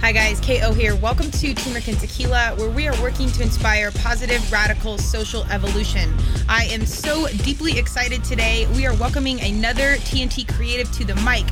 Hi, guys. KO here. Welcome to Turmeric and Tequila, where we are working to inspire positive, radical social evolution. I am so deeply excited today. We are welcoming another TNT creative to the mic,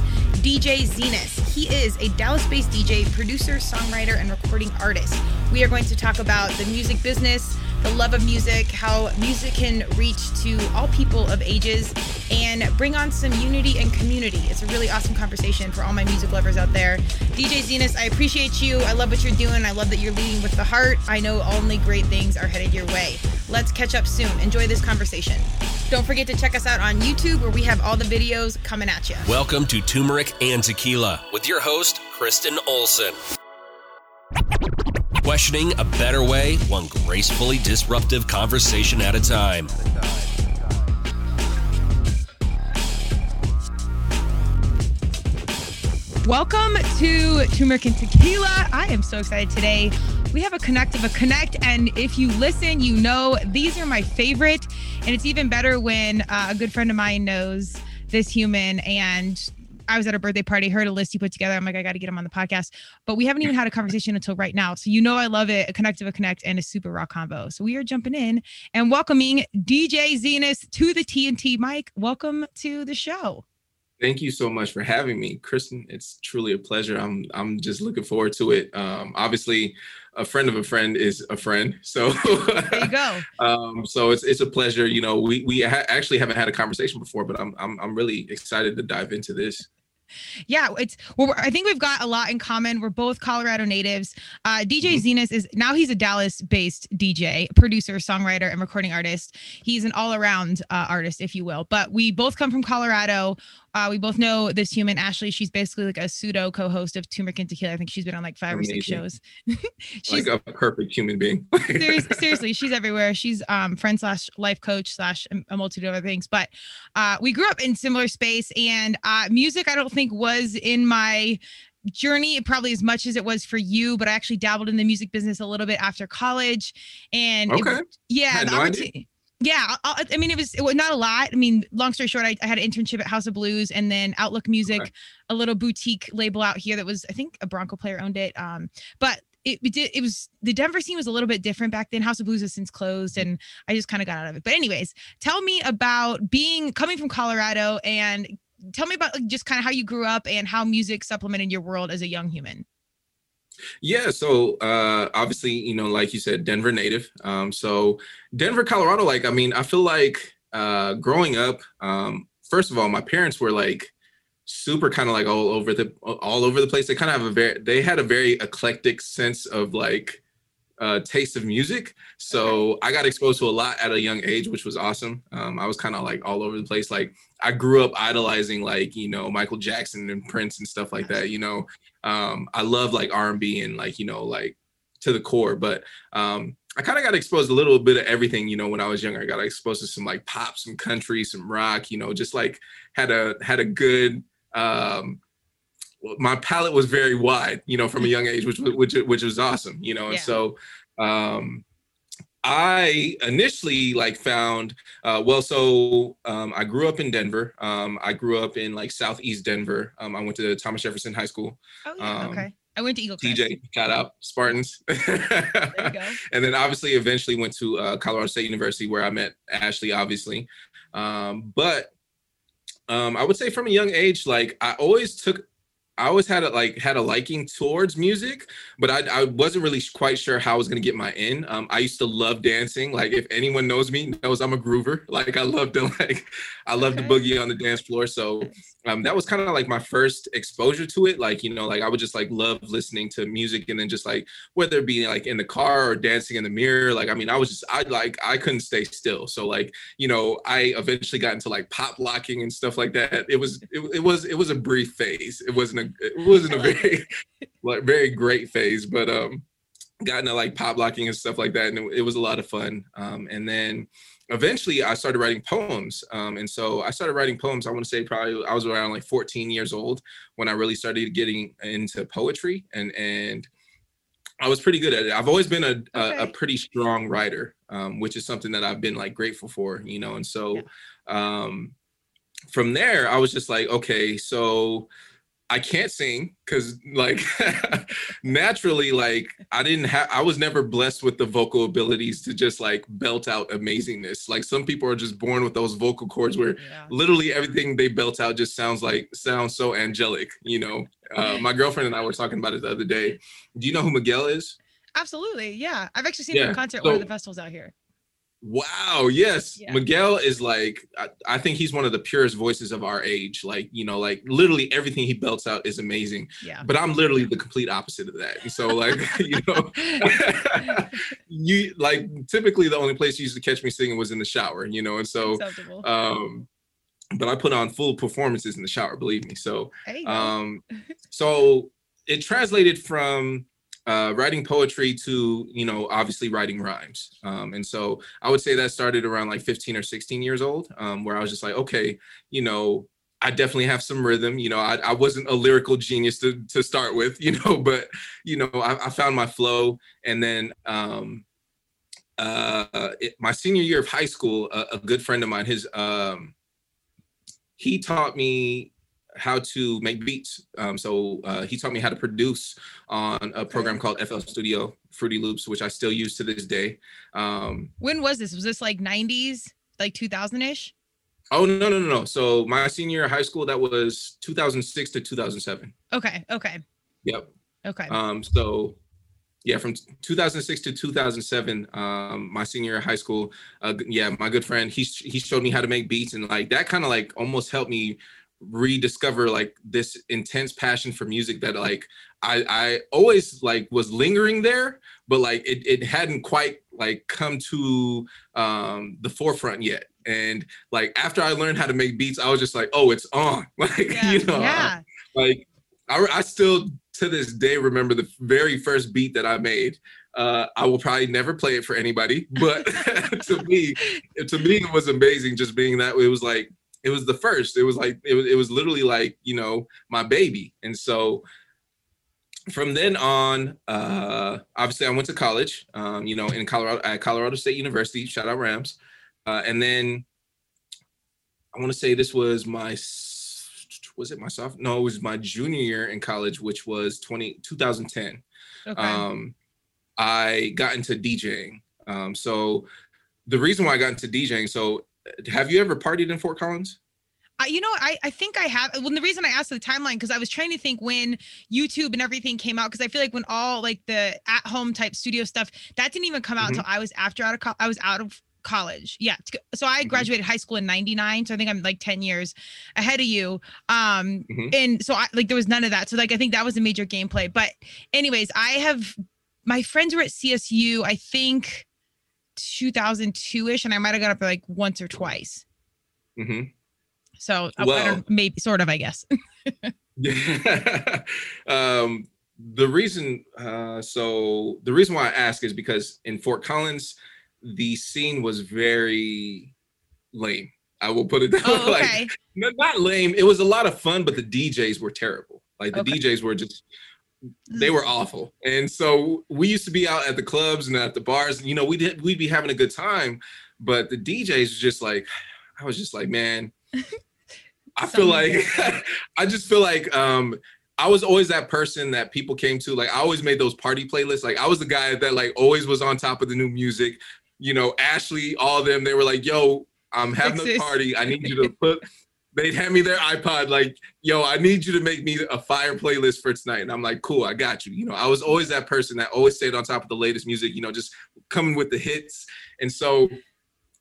DJ Zenas. He is a Dallas based DJ, producer, songwriter, and recording artist. We are going to talk about the music business the love of music, how music can reach to all people of ages, and bring on some unity and community. It's a really awesome conversation for all my music lovers out there. DJ Zenas, I appreciate you. I love what you're doing. I love that you're leading with the heart. I know only great things are headed your way. Let's catch up soon. Enjoy this conversation. Don't forget to check us out on YouTube where we have all the videos coming at you. Welcome to Turmeric and Tequila with your host, Kristen Olson questioning a better way, one gracefully disruptive conversation at a time. Welcome to Turmeric and Tequila. I am so excited today. We have a connect of a connect, and if you listen, you know these are my favorite. And it's even better when uh, a good friend of mine knows this human and I was at a birthday party, heard a list you put together. I'm like, I got to get him on the podcast. But we haven't even had a conversation until right now. So you know I love it. A connect of a connect and a super raw combo. So we are jumping in and welcoming DJ Zenas to the TNT mic. Welcome to the show. Thank you so much for having me, Kristen. It's truly a pleasure. I'm I'm just looking forward to it. Um, obviously, a friend of a friend is a friend, so there you go. um, so it's it's a pleasure. You know, we we ha- actually haven't had a conversation before, but I'm I'm I'm really excited to dive into this yeah, it's well, I think we've got a lot in common. We're both Colorado natives. Uh, DJ mm-hmm. Zenas is now he's a Dallas-based DJ, producer, songwriter, and recording artist. He's an all-around uh, artist, if you will. But we both come from Colorado. Uh, we both know this human, Ashley. She's basically like a pseudo co-host of Turmeric and Tequila. I think she's been on like five Amazing. or six shows. she's like a perfect human being. seriously, seriously, she's everywhere. She's um friend slash life coach slash a multitude of other things. But uh, we grew up in similar space, and uh, music I don't think was in my journey probably as much as it was for you but i actually dabbled in the music business a little bit after college and okay. It, yeah no yeah I, I, mean it was it was not a lot. I mean long story short I, I, had an internship at house of blues and then outlook music okay. a little boutique label out here that was i think a bronco player owned it um but it, it did it was the denver scene was a little bit different back then. House of blues has since closed and i just kind of got out of it. But anyways tell me about being coming from colorado and tell me about just kind of how you grew up and how music supplemented your world as a young human yeah, so uh, obviously, you know, like you said, Denver native. Um, so Denver, Colorado, like I mean, I feel like uh, growing up, um, first of all, my parents were like super kind of like all over the all over the place. They kind of have a very they had a very eclectic sense of like uh, taste of music. So I got exposed to a lot at a young age, which was awesome. Um, I was kind of like all over the place. Like I grew up idolizing like you know Michael Jackson and Prince and stuff like that. You know, um, I love like R&B and like you know like to the core, but um, I kind of got exposed a little bit of everything. You know, when I was younger, I got exposed to some like pop, some country, some rock. You know, just like had a had a good um, my palette was very wide, you know, from a young age, which which which was awesome, you know. And yeah. so um I initially like found uh, well, so um, I grew up in Denver. Um, I grew up in like southeast Denver. Um, I went to Thomas Jefferson High School. Oh yeah, okay. I went to Eaglecrest. TJ, shout out Spartans. and then obviously eventually went to uh, Colorado State University where I met Ashley, obviously. Um, but um, I would say from a young age, like I always took I always had a like had a liking towards music, but I, I wasn't really quite sure how I was gonna get my in. Um, I used to love dancing. Like if anyone knows me, knows I'm a groover. Like I love to like I love okay. to boogie on the dance floor. So um, that was kind of like my first exposure to it. Like, you know, like I would just like love listening to music and then just like whether it be like in the car or dancing in the mirror. Like, I mean, I was just I like I couldn't stay still. So like, you know, I eventually got into like pop locking and stuff like that. It was it, it was it was a brief phase. It wasn't a it wasn't a very like very great phase, but um got into like pop locking and stuff like that. And it, it was a lot of fun. Um and then eventually I started writing poems. Um, and so I started writing poems. I want to say probably I was around like 14 years old when I really started getting into poetry and, and I was pretty good at it. I've always been a, okay. a, a, pretty strong writer, um, which is something that I've been like grateful for, you know? And so, yeah. um, from there, I was just like, okay, so I can't sing because like naturally, like I didn't have I was never blessed with the vocal abilities to just like belt out amazingness. Like some people are just born with those vocal cords where yeah. literally everything they belt out just sounds like sounds so angelic, you know. Uh, my girlfriend and I were talking about it the other day. Do you know who Miguel is? Absolutely. Yeah. I've actually seen yeah. him in concert so, one of the festivals out here. Wow. Yes. Yeah. Miguel is like, I, I, think he's one of the purest voices of our age. Like, you know, like literally everything he belts out is amazing. Yeah. But I'm literally the complete opposite of that. so, like, you know, you like typically the only place you used to catch me singing was in the shower, you know, and so, um, but I put on full performances in the shower, believe me. So, um, so it translated from uh, writing poetry to you know obviously writing rhymes. Um, and so i would say that started around like 15 or 16 years old um, where i was just like okay you know i definitely have some rhythm you know i, I wasn't a lyrical genius to, to start with you know but you know i, I found my flow. And then um, uh, it, my senior year of high school a, a good friend of mine his um, he taught me how to make beats. Um, so uh, he taught me how to produce on a program called FL Studio Fruity Loops, which I still use to this day. Um, when was this? Was this like 90s, like 2000 ish? Oh no no no no! So my senior year of high school, that was 2006 to 2007. Okay. Okay. Yep. Okay. Um. So yeah, from 2006 to 2007, um, my senior year of high school. Uh, yeah, my good friend, he he showed me how to make beats, and like that kind of like almost helped me rediscover like this intense passion for music that like I I always like was lingering there, but like it, it hadn't quite like come to um the forefront yet. And like after I learned how to make beats, I was just like, oh, it's on. Like, yeah, you know, yeah. like I, I still to this day remember the very first beat that I made. Uh, I will probably never play it for anybody, but to me, to me, it was amazing just being that it was like it was the first. It was like it was it was literally like you know my baby, and so from then on, uh, obviously I went to college. Um, you know, in Colorado at Colorado State University. Shout out Rams, uh, and then I want to say this was my was it my sophomore? No, it was my junior year in college, which was 20, 2010. Okay. Um, I got into DJing. Um, so the reason why I got into DJing, so have you ever partied in Fort Collins? I, you know, I, I think I have. Well, the reason I asked the timeline because I was trying to think when YouTube and everything came out because I feel like when all like the at home type studio stuff that didn't even come out mm-hmm. until I was after out of co- I was out of college. Yeah. So I mm-hmm. graduated mm-hmm. high school in 99. So I think I'm like 10 years ahead of you. Um, mm-hmm. and so I like there was none of that. So like I think that was a major gameplay. But anyways, I have my friends were at CSU, I think 2002ish, and I might have got up like once or twice. Mm-hmm. So well, maybe sort of, I guess. um, the reason, uh, so the reason why I ask is because in Fort Collins, the scene was very lame. I will put it that oh, way. Okay. Like, not lame. It was a lot of fun, but the DJs were terrible. Like the okay. DJs were just they were awful. And so we used to be out at the clubs and at the bars, you know, we did we'd be having a good time, but the DJs just like I was just like, man, I feel like I just feel like um I was always that person that people came to. Like I always made those party playlists. Like I was the guy that like always was on top of the new music. You know, Ashley, all of them, they were like, yo, I'm having a party. I need you to put they'd hand me their iPod, like, yo, I need you to make me a fire playlist for tonight. And I'm like, cool, I got you. You know, I was always that person that always stayed on top of the latest music, you know, just coming with the hits. And so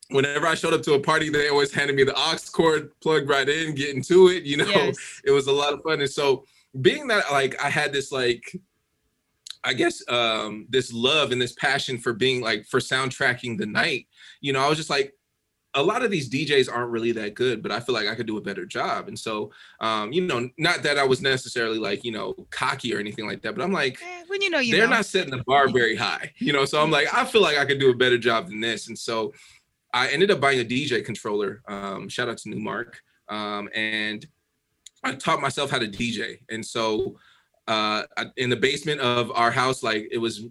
whenever I showed up to a party, they always handed me the aux cord, plugged right in, getting to it. You know, yes. it was a lot of fun. And so being that like I had this like I guess um this love and this passion for being like for soundtracking the night, you know, I was just like, a lot of these DJs aren't really that good, but I feel like I could do a better job. And so, um, you know, not that I was necessarily like, you know, cocky or anything like that, but I'm like, eh, when you know, you they're know. not setting the bar very high, you know. So I'm like, I feel like I could do a better job than this. And so, I ended up buying a DJ controller. Um, shout out to Numark, um, and I taught myself how to DJ. And so, uh, in the basement of our house, like it was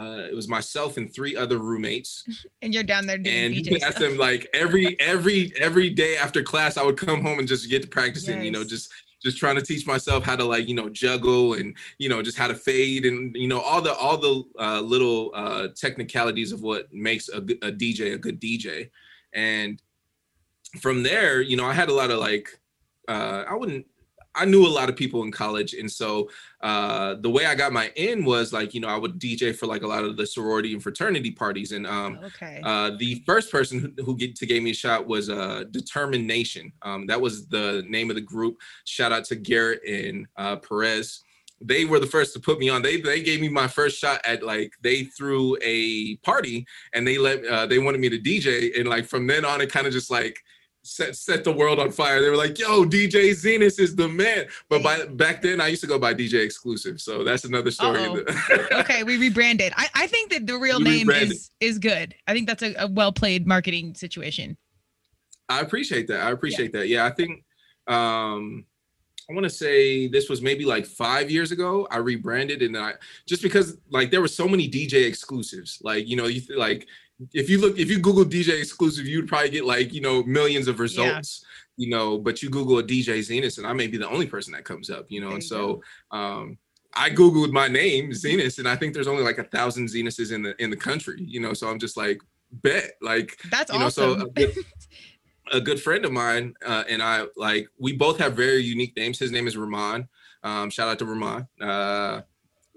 uh, it was myself and three other roommates. And you're down there doing and DJ them like every every every day after class, I would come home and just get to practicing. Yes. You know, just just trying to teach myself how to like you know juggle and you know just how to fade and you know all the all the uh, little uh, technicalities of what makes a, a DJ a good DJ. And from there, you know, I had a lot of like uh, I wouldn't I knew a lot of people in college, and so uh, the way I got my in was like you know I would DJ for like a lot of the sorority and fraternity parties, and um, okay. uh, the first person who, who get, to gave me a shot was uh, Determined Nation. Um, that was the name of the group. Shout out to Garrett and uh, Perez. They were the first to put me on. They they gave me my first shot at like they threw a party and they let uh, they wanted me to DJ, and like from then on it kind of just like set set the world on fire. They were like, "Yo, DJ Zenas is the man." But by back then, I used to go by DJ Exclusive, so that's another story. okay, we rebranded. I, I think that the real we name rebranded. is is good. I think that's a, a well played marketing situation. I appreciate that. I appreciate yeah. that. Yeah, I think um I want to say this was maybe like five years ago. I rebranded and I just because like there were so many DJ exclusives. Like you know, you th- like if you look if you google dj exclusive you'd probably get like you know millions of results yeah. you know but you google a dj zenas and i may be the only person that comes up you know there and so go. um i googled my name zenas and i think there's only like a thousand Zenuses in the in the country you know so i'm just like bet like that's you know awesome. so a good, a good friend of mine uh, and i like we both have very unique names his name is ramon um shout out to ramon uh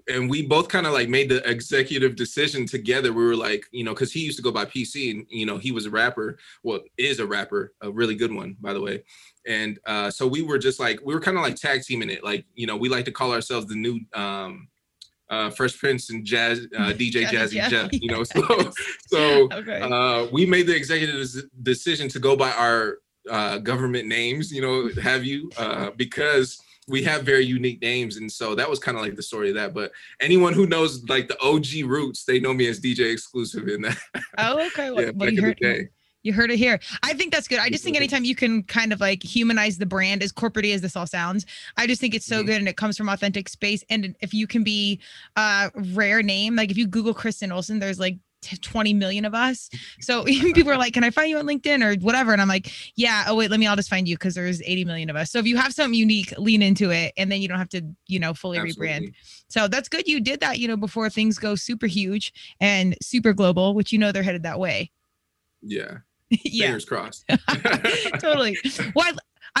and we both kind of like made the executive decision together. We were like, you know, because he used to go by PC, and you know, he was a rapper. Well, is a rapper, a really good one, by the way. And uh, so we were just like, we were kind of like tag teaming it. Like, you know, we like to call ourselves the new um, uh, Fresh Prince and Jazz uh, DJ Jazzy yeah. Jeff. You know, so so okay. uh, we made the executive decision to go by our uh, government names. You know, have you uh, because we have very unique names and so that was kind of like the story of that but anyone who knows like the og roots they know me as dj exclusive in that. Oh okay well, yeah, well you, heard, you heard it here. I think that's good. I just think anytime you can kind of like humanize the brand as corporate as this all sounds i just think it's so mm-hmm. good and it comes from authentic space and if you can be a rare name like if you google kristen olson there's like 20 million of us. So people are like, can I find you on LinkedIn or whatever? And I'm like, yeah. Oh, wait, let me, I'll just find you because there's 80 million of us. So if you have something unique, lean into it and then you don't have to, you know, fully Absolutely. rebrand. So that's good. You did that, you know, before things go super huge and super global, which you know they're headed that way. Yeah. yeah. Fingers crossed. totally. Well, I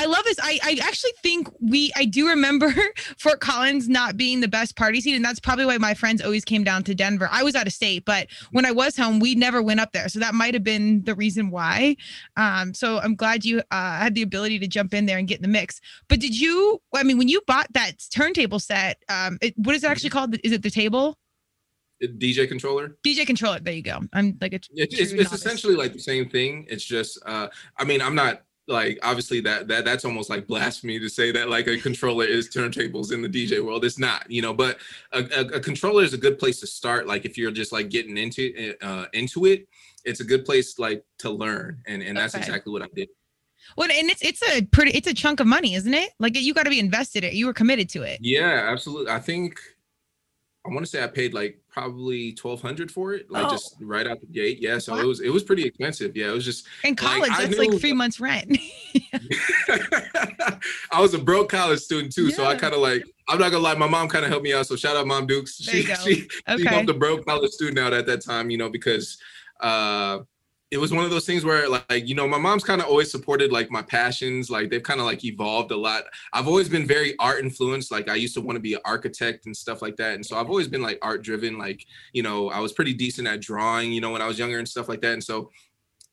love this. I, I actually think we, I do remember Fort Collins not being the best party scene. And that's probably why my friends always came down to Denver. I was out of state, but when I was home, we never went up there. So that might have been the reason why. Um, so I'm glad you uh, had the ability to jump in there and get in the mix. But did you, I mean, when you bought that turntable set, um, it, what is it actually called? Is it the table? DJ controller. DJ controller. There you go. I'm like a. It's, it's, it's essentially like the same thing. It's just, uh, I mean, I'm not like obviously that that that's almost like blasphemy to say that like a controller is turntables in the DJ world. It's not, you know, but a, a, a controller is a good place to start. Like if you're just like getting into uh, into it, it's a good place like to learn, and and that's okay. exactly what I did. Well, and it's it's a pretty it's a chunk of money, isn't it? Like you got to be invested. It you were committed to it. Yeah, absolutely. I think I want to say I paid like probably twelve hundred for it, like oh. just right out the gate. Yeah, so it was it was pretty expensive. Yeah, it was just in college. Like, that's knew, like three months rent. I was a broke college student too, yeah. so I kind of like I'm not gonna lie, my mom kind of helped me out. So shout out, Mom Dukes. There she she, okay. she helped a broke college student out at that time, you know, because uh it was one of those things where like you know my mom's kind of always supported like my passions like they've kind of like evolved a lot i've always been very art influenced like i used to want to be an architect and stuff like that and so i've always been like art driven like you know i was pretty decent at drawing you know when i was younger and stuff like that and so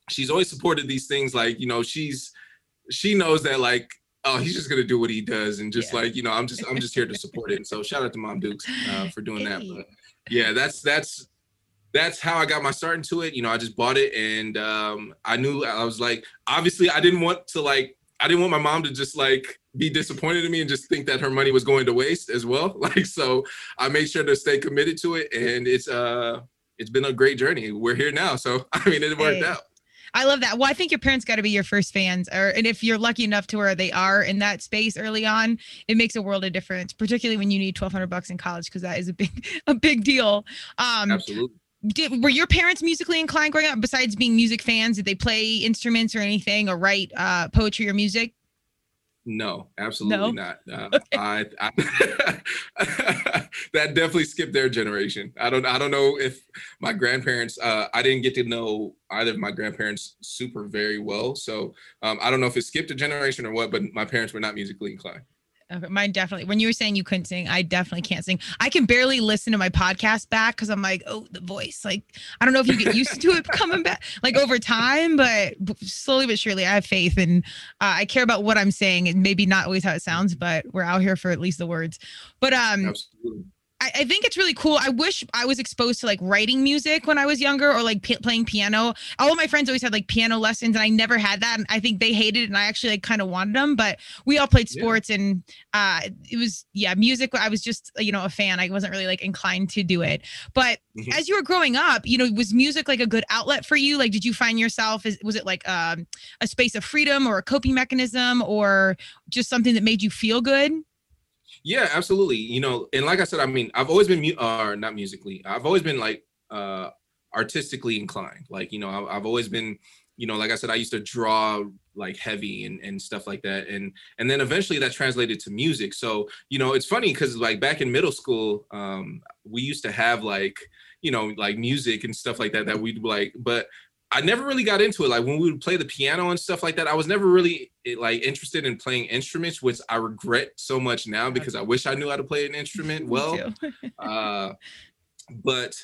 she's always supported these things like you know she's she knows that like oh he's just gonna do what he does and just yeah. like you know i'm just i'm just here to support it and so shout out to mom dukes uh, for doing hey. that but yeah that's that's that's how I got my start into it. You know, I just bought it and um, I knew I was like, obviously, I didn't want to like, I didn't want my mom to just like be disappointed in me and just think that her money was going to waste as well. Like, so I made sure to stay committed to it, and it's uh, it's been a great journey. We're here now, so I mean, it worked hey. out. I love that. Well, I think your parents got to be your first fans, or and if you're lucky enough to where they are in that space early on, it makes a world of difference. Particularly when you need twelve hundred bucks in college, because that is a big a big deal. Um, Absolutely did, were your parents musically inclined growing up besides being music fans did they play instruments or anything or write uh, poetry or music No, absolutely no? not. Uh, okay. I, I that definitely skipped their generation. I don't I don't know if my grandparents. Uh, I didn't get to know either of my grandparents super very well, so um, I don't know if it skipped a generation or what. But my parents were not musically inclined. Okay, mine definitely. When you were saying you couldn't sing, I definitely can't sing. I can barely listen to my podcast back because I'm like, oh, the voice. Like, I don't know if you get used to it coming back, like over time, but slowly but surely, I have faith and uh, I care about what I'm saying and maybe not always how it sounds, but we're out here for at least the words. But um, Absolutely. I, I, think it's really cool. I wish I was exposed to like writing music when I was younger or like p- playing piano. All of my friends always had like piano lessons and I never had that. And I think they hated it and I actually like kind of wanted them, but we all played sports yeah. and uh, it was, yeah, music. I was just, you know, a fan. I wasn't really like inclined to do it. But mm-hmm. as you were growing up, you know, was music like a good outlet for you? Like, did you find yourself, is, was it like um, a space of freedom or a coping mechanism or just something that made you feel good? Yeah, absolutely. You know, and like I said, I mean, I've always been, uh, not musically, I've always been like uh artistically inclined. Like, you know, I've, I've always been, you know, like I said, I used to draw like heavy and, and stuff like that. And and then eventually that translated to music. So, you know, it's funny because like back in middle school, um, we used to have like, you know, like music and stuff like that that we'd like, but I never really got into it. Like when we would play the piano and stuff like that, I was never really eh, like interested in playing instruments, which I regret so much now because I wish I knew how to play an instrument well. uh, but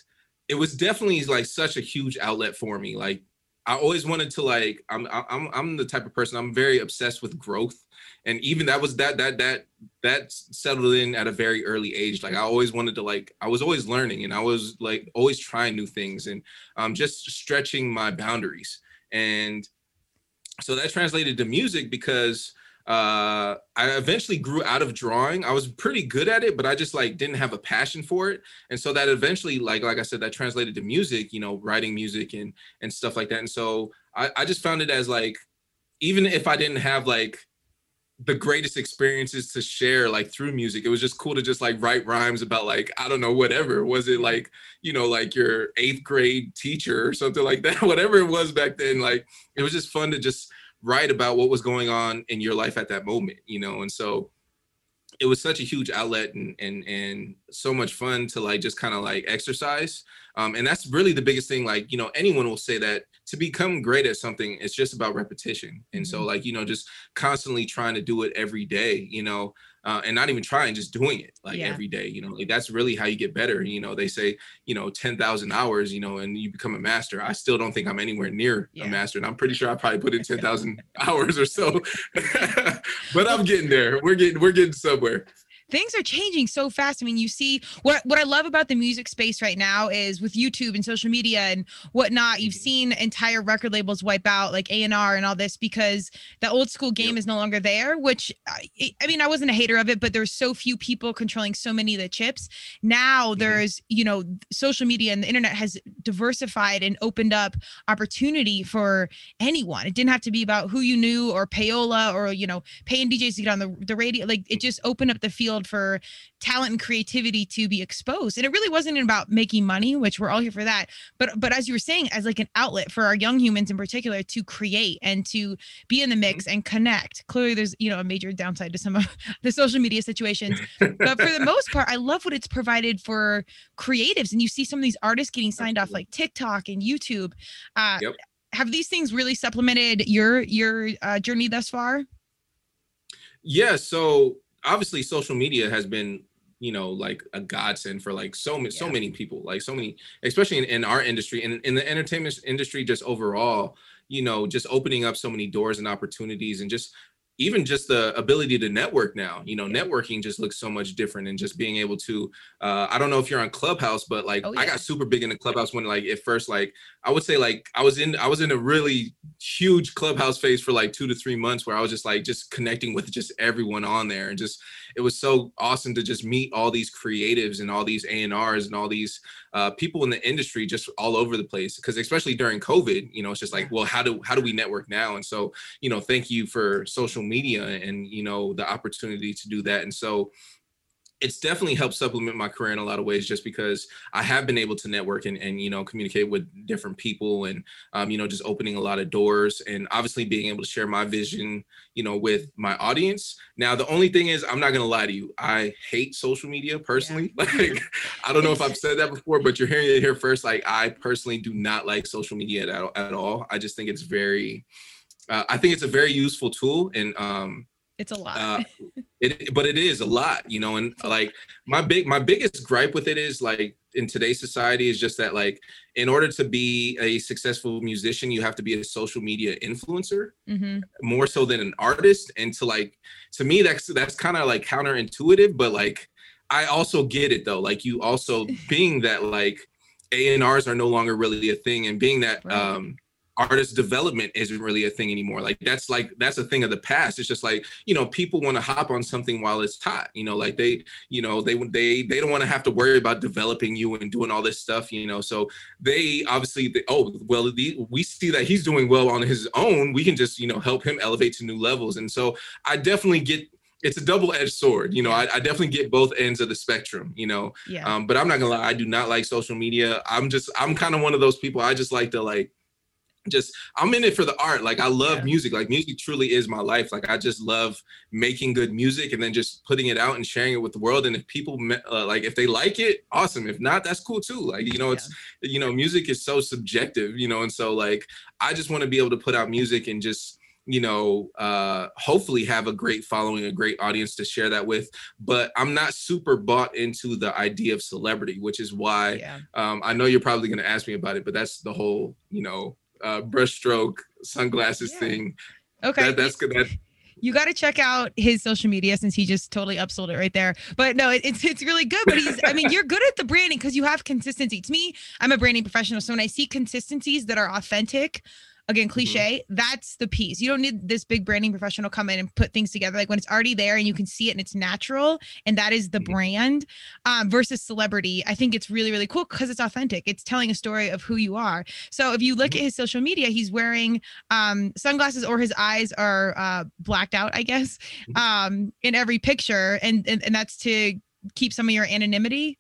it was definitely like such a huge outlet for me. Like I always wanted to like I'm I'm I'm the type of person I'm very obsessed with growth and even that was that that that that settled in at a very early age. Like i always wanted to like i was always learning and i was like always trying new things and um just stretching my boundaries. And so that translated to music because uh i eventually grew out of drawing. I was pretty good at it but i just like didn't have a passion for it. And so that eventually like like i said that translated to music you know writing music and and stuff like that. And so i i just found it as like even if i didn't have like the greatest experiences to share like through music. It was just cool to just like write rhymes about like i don't know whatever was. It like you know like your eighth grade teacher or something like that whatever it was back then like it was just fun to just write about what was going on in your life at that moment you know? And so it was such a huge outlet and and and so much fun to like just kind of like exercise. Um, and that's really the biggest thing like you know anyone will say that to become great at something it's just about repetition and mm-hmm. so like you know just constantly trying to do it every day you know uh, and not even trying just doing it like yeah. every day you know like that's really how you get better you know they say you know 10,000 hours you know and you become a master i still don't think i'm anywhere near yeah. a master and i'm pretty sure i probably put in 10,000 hours or so but i'm getting there we're getting we're getting somewhere things are changing so fast. I mean, you see what what I love about the music space right now is with YouTube and social media and whatnot. You've mm-hmm. seen entire record labels wipe out like A and R and all this because the old school game yep. is no longer there. Which I, I, mean, I wasn't a hater of it, but there's so few people controlling so many of the chips. Now mm-hmm. there's you know social media and the internet has diversified and opened up opportunity for anyone. It didn't have to be about who you knew or payola or you know paying DJs to get on the the radio. Like it just opened up the field field for talent and creativity to be exposed. And it really wasn't about making money, which we're all here for that. But but as you were saying, as like an outlet for our young humans in particular to create and to be in the mix mm-hmm. and connect. Clearly there's, you know, a major downside to some of the social media situations. but for the most part, I love what it's provided for creatives. And you see some of these artists getting signed off like TikTok and YouTube. Uh, yep. Have these things really supplemented your your uh, journey thus far? Yeah. So obviously social media has been you know like a godsend for like so many yeah. so many people like so many especially in, in our industry and in the entertainment industry just overall you know just opening up so many doors and opportunities and just even just the ability to network now you know networking just looks so much different and just being able to uh i don't know if you're on clubhouse but like oh, yeah. i got super big in the clubhouse when like at first like i would say like i was in i was in a really huge clubhouse phase for like two to three months where i was just like just connecting with just everyone on there and just it was so awesome to just meet all these creatives and all these A&Rs and all these uh, people in the industry just all over the place. Because especially during COVID, you know, it's just like, well, how do how do we network now? And so, you know, thank you for social media and you know the opportunity to do that. And so it's definitely helped supplement my career in a lot of ways just because I have been able to network and, and you know communicate with different people and um, you know just opening a lot of doors and obviously being able to share my vision you know with my audience now the only thing is I'm not gonna lie to you I hate social media personally yeah. like I don't know if I've said that before but you're hearing it here first like I personally do not like social media at, at all I just think it's very uh, I think it's a very useful tool and um it's a lot. uh, it, but it is a lot, you know. And like my big, my biggest gripe with it is like in today's society is just that like in order to be a successful musician, you have to be a social media influencer mm-hmm. more so than an artist. And to like to me, that's that's kind of like counterintuitive, but like I also get it though. Like you also being that like A and R's are no longer really a thing, and being that right. um artist development isn't really a thing anymore. Like that's like that's a thing of the past. It's just like you know people want to hop on something while it's hot. You know, like they you know they they they don't want to have to worry about developing you and doing all this stuff. You know, so they obviously they, oh well the, we see that he's doing well on his own. We can just you know help him elevate to new levels. And so I definitely get it's a double-edged sword you know I, I, definitely get both ends of the spectrum you know yeah. um, but i'm not gonna lie i do not like social media i'm just i'm kind of one of those people i just like to like just I'm in it for the art. Like I love yeah. music. Like music truly is my life. Like I just love making good music and then just putting it out and sharing it with the world. And if people uh, like if they like it, awesome. If not, that's cool too. Like you know, it's yeah. you know, music is so subjective. You know, and so like I just want to be able to put out music and just you know uh hopefully have a great following a great audience to share that with but i'm not super bought into the idea of celebrity which is why yeah. um i know you're probably going to ask me about it but that's the whole you know uh, brushstroke sunglasses yeah. thing. Okay, that, that's good. That you got to check out his social media since he just totally upsold it right there. But no, it, it's it's really good. But he's, I mean, you're good at the branding because you have consistency. To me, I'm a branding professional, so when I see consistencies that are authentic, again mm-hmm. cliche mm-hmm. that's the piece you don't need this big branding professional come in and put things together like when it's already there and you can see it and it's natural and that is the mm-hmm. brand um, versus celebrity i think it's really really cool because it's authentic it's telling a story of who you are so if you look mm-hmm. at his social media he's wearing um, sunglasses or his eyes are uh, blacked out i guess mm-hmm. um, in every picture and, and and that's to keep some of your anonymity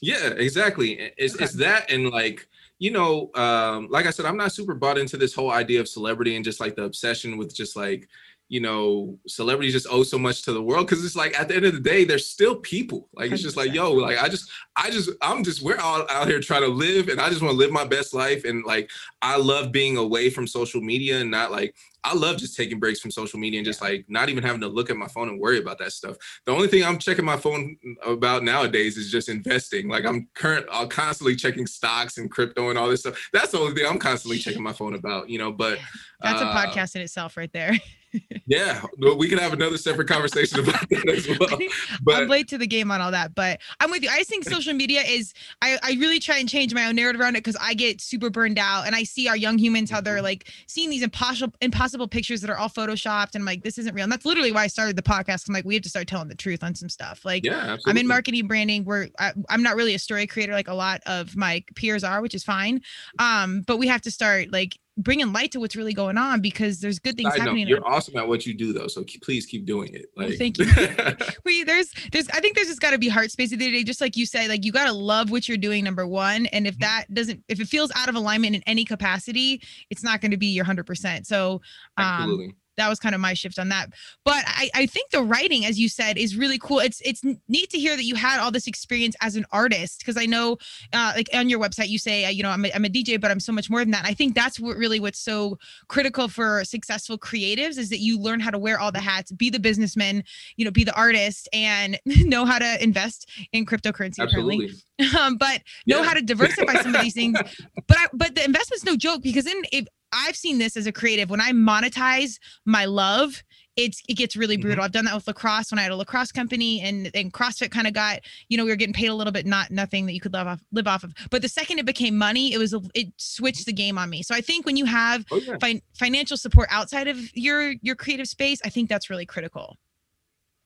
yeah exactly it's, okay. it's that and like you know, um, like I said, I'm not super bought into this whole idea of celebrity and just like the obsession with just like, you know, celebrities just owe so much to the world because it's like at the end of the day, they're still people. Like it's just like, yo, like I just, I just, I'm just, we're all out here trying to live, and I just want to live my best life. And like, I love being away from social media and not like I love just taking breaks from social media and just like not even having to look at my phone and worry about that stuff. The only thing I'm checking my phone about nowadays is just investing. Like I'm current, I'm constantly checking stocks and crypto and all this stuff. That's the only thing I'm constantly checking my phone about, you know. But that's uh, a podcast in itself, right there. yeah, we can have another separate conversation about that as well. But I'm late to the game on all that, but I'm with you. I think social media is. I I really try and change my own narrative around it because I get super burned out, and I see our young humans how they're mm-hmm. like seeing these impossible impossible pictures that are all photoshopped, and I'm like, this isn't real. And that's literally why I started the podcast. I'm like, we have to start telling the truth on some stuff. Like, yeah, absolutely. I'm in marketing branding. Where I, I'm not really a story creator like a lot of my peers are, which is fine. Um, but we have to start like bringing light to what's really going on because there's good things I happening. Know. You're awesome at what you do though, so keep, please keep doing it. Like, well, thank you. Wait, there's, there's, I think there's just got to be heart space at the day, just like you said, like you got to love what you're doing. Number one, and if mm-hmm. that doesn't, if it feels out of alignment in any capacity, it's not going to be your hundred percent. So, um, Absolutely that was kind of my shift on that. But I, I think the writing, as you said, is really cool. It's it's neat to hear that you had all this experience as an artist because I know, uh, like on your website, you say, uh, you know, I'm a, I'm a DJ, but I'm so much more than that. And I think that's what really what's so critical for successful creatives is that you learn how to wear all the hats, be the businessman, you know, be the artist, and know how to invest in cryptocurrency. Absolutely. Um, but know yeah. how to diversify some of these things. But I, but the investment's no joke because then if I've seen this as a creative when I monetize my love, it's it gets really brutal. Mm-hmm. I've done that with lacrosse when I had a lacrosse company and and CrossFit kind of got, you know, we were getting paid a little bit, not nothing that you could live off live off of. But the second it became money, it was it switched the game on me. So I think when you have oh, yeah. fi- financial support outside of your your creative space, I think that's really critical.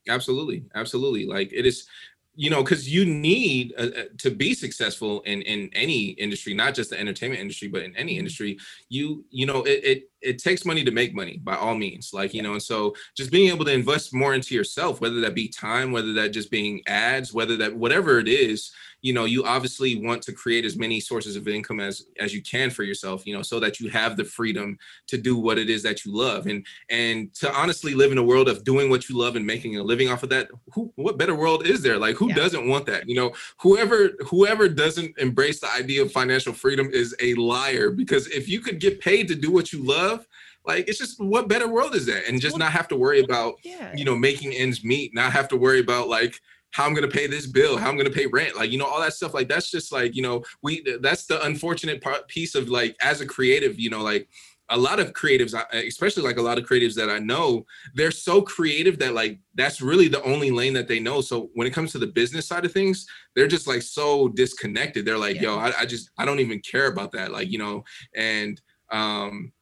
Absolutely. Absolutely. Like it is you know because you need uh, uh, to be successful in in any industry not just the entertainment industry but in any mm-hmm. industry you you know it, it it takes money to make money by all means like you know and so just being able to invest more into yourself whether that be time whether that just being ads whether that whatever it is you know you obviously want to create as many sources of income as as you can for yourself you know so that you have the freedom to do what it is that you love and and to honestly live in a world of doing what you love and making a living off of that who what better world is there like who yeah. doesn't want that you know whoever whoever doesn't embrace the idea of financial freedom is a liar because if you could get paid to do what you love like it's just what better world is that and just well, not have to worry about yeah. you know making ends meet not have to worry about like how I'm going to pay this bill, how I'm going to pay rent, like you know all that stuff. Like that's just like you know we that's the unfortunate part piece of like as a creative, you know, like a lot of creatives, especially like a lot of creatives that I know, they're so creative that like that's really the only lane that they know. So when it comes to the business side of things, they're just like so disconnected. They're like, yeah. yo, I, I just I don't even care about that, like you know, and um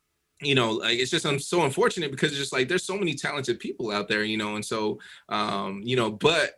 you know like it's just i'm so unfortunate because it's just like there's so many talented people out there you know and so um you know but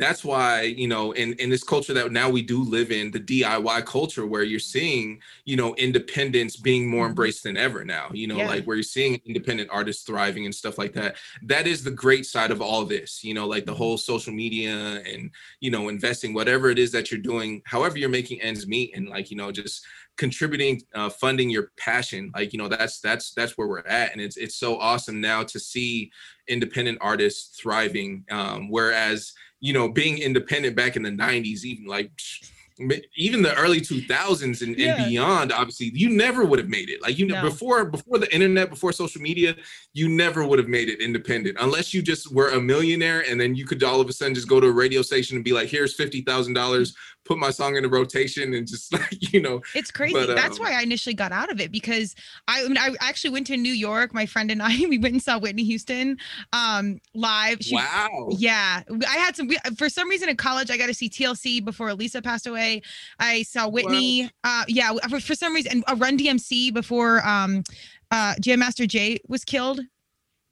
that's why you know in in this culture that now we do live in the diy culture where you're seeing you know independence being more mm-hmm. embraced than ever now you know yeah. like where you're seeing independent artists thriving and stuff like that that is the great side of all this you know like the mm-hmm. whole social media and you know investing whatever it is that you're doing however you're making ends meet and like you know just contributing uh, funding your passion like you know that's that's that's where we're at and it's it's so awesome now to see independent artists thriving um, whereas you know, being independent back in the 90s, even like even the early 2000s and, yeah. and, beyond obviously you never would have made it like you know no. before before the internet before social media you never would have made it independent unless you just were a millionaire and then you could all of a sudden just go to a radio station and be like here's $50000 put my song in a rotation and just like you know it's crazy. but, um, that's why i initially got out of it because I, I, mean i actually went to new york. My friend and i we went and saw whitney houston um live. She, wow. yeah. I had some for some reason in college i got to see tlc before lisa passed away. I saw whitney uh yeah for, for some reason a run dmc before um uh jam master jay was killed.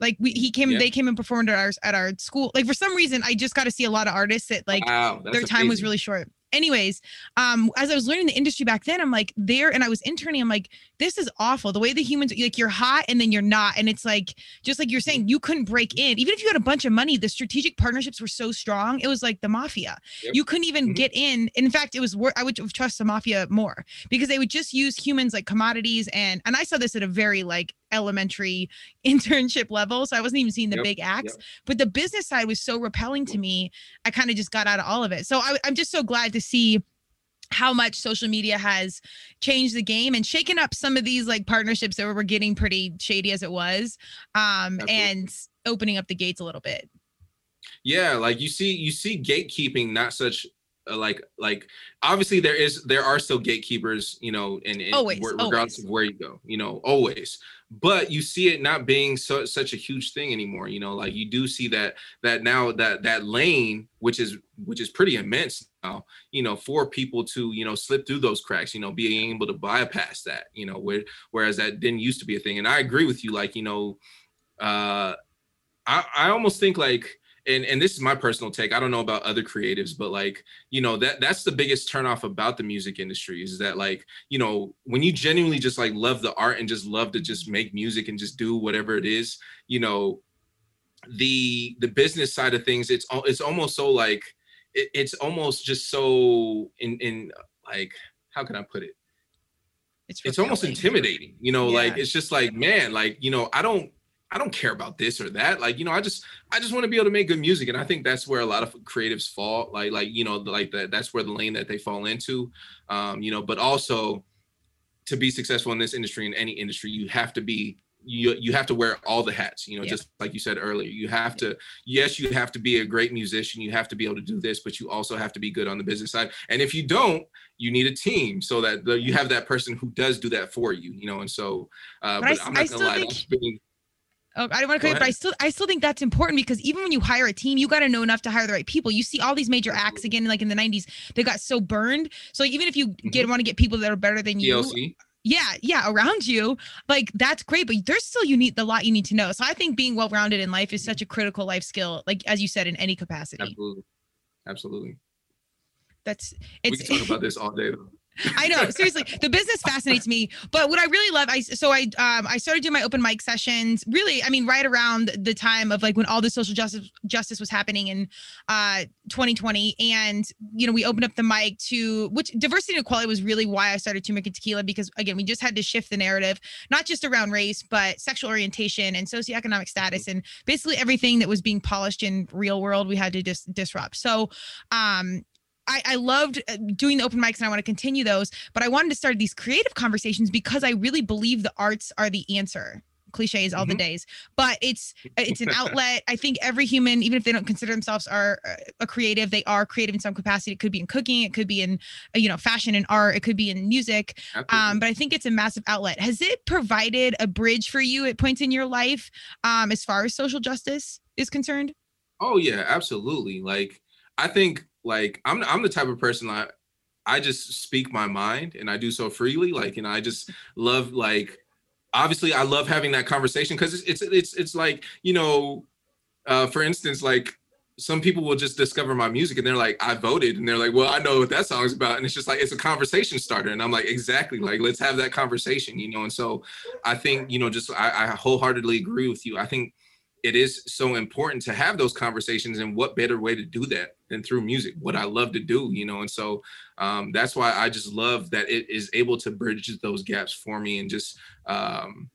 Like we, he came, yep. they came and performed at our at our school. Like for some reason, I just got to see a lot of artists that like wow, their time amazing. was really short anyways, um, as I was learning the industry back then, I'm like there and I was interning, I'm like, this is awful. The way the humans like you're hot and then you're not. And it's like just like you're saying, you couldn't break in. Even if you had a bunch of money, the strategic partnerships were so strong. It was like the mafia. Yep. You couldn't even mm-hmm. get in. In fact, it was wor- I would trust the mafia more because they would just use humans like commodities and and I saw this at a very like elementary internship level. So I wasn't even seeing the yep, big acts, yep. but the business side was so repelling to me. I kind of just got out of all of it. So I, I'm just so glad to see how much social media has changed the game and shaken up some of these like partnerships that were getting pretty shady as it was um Absolutely. and opening up the gates a little bit yeah like you see you see gatekeeping not such uh, like like obviously there is there are still gatekeepers you know and, in always, regardless always. of where you go you know always but you see it not being so such a huge thing anymore you know like you do see that that now that that lane which is which is pretty immense now you know for people to you know slip through those cracks you know being able to bypass that you know where, whereas that didn't used to be a thing. And i agree with you like you know uh i i almost think like and and this is my personal take i don't know about other creatives but like you know that that's the biggest turnoff about the music industry is that like you know when you genuinely just like love the art and just love to just make music and just do whatever it is you know the the business side of things it's it's almost so like it, it's almost just so in in like how can i put it it's, it's almost intimidating you know yeah. like it's just like man like you know i don't I don't care about this or that. Like, you know, I just I just want to be able to make good music. And I think that's where a lot of creatives fall. Like, like, you know, like that that's where the lane that they fall into. Um, you know, but also to be successful in this industry, in any industry, you have to be you you have to wear all the hats you know yeah. just like you said earlier you have to yes you have to be a great musician you have to be able to do this but you also have to be good on the business side and if you don't you need a team so that the, you have that person who does do that for you you know and so uh but, but I, am not gonna lie think- Oh, I don't want to cut but I still I still think that's important because even when you hire a team, you got to know enough to hire the right people. You see all these major acts again, like in the '90s, they got so burned. So even if you mm-hmm. get want to get people that are better than you, TLC. yeah, yeah, around you, like that's great. But there's still you need the lot you need to know. So I think being well rounded in life is such a critical life skill, like as you said, in any capacity. Absolutely. absolutely. That's it's, we can talk about this all day though. I know, seriously, the business fascinates me. But what I really love, I so I um I started doing my open mic sessions. Really, I mean, right around the time of like when all the social justice justice was happening in uh 2020, and you know we opened up the mic to which diversity and equality was really why I started Turmeric and Tequila because again we just had to shift the narrative, not just around race but sexual orientation and socioeconomic status and basically everything that was being polished in real world we had to just disrupt. So um I, I loved uh, doing the open mics and I want to continue those, but I wanted to start these creative conversations because I really believe the arts are the answer. Cliches all mm-hmm. the days. But it's uh, it's an outlet. I think every human even if they don't consider themselves are uh, a creative they are creative in some capacity. It could be in cooking it could be in you know fashion and art it could be in music um, but i think it's a massive outlet. Has it provided a bridge for you at points in your life um, as far as social justice is concerned? Oh yeah absolutely. Like i think like I'm I'm the type of person I I just speak my mind and I do so freely. Like, you know I just love like obviously I love having that conversation because it's, it's it's it's like, you know, uh, for instance, like some people will just discover my music and they're like, I voted, and they're like, Well, I know what that song's about. And it's just like it's a conversation starter. And I'm like, exactly, like let's have that conversation, you know. And so I think, you know, just I, I wholeheartedly agree with you. I think it is so important to have those conversations and what better way to do that than through music what i love to do you know and so um, that's why i just love that it is able to bridge those gaps for me and just um,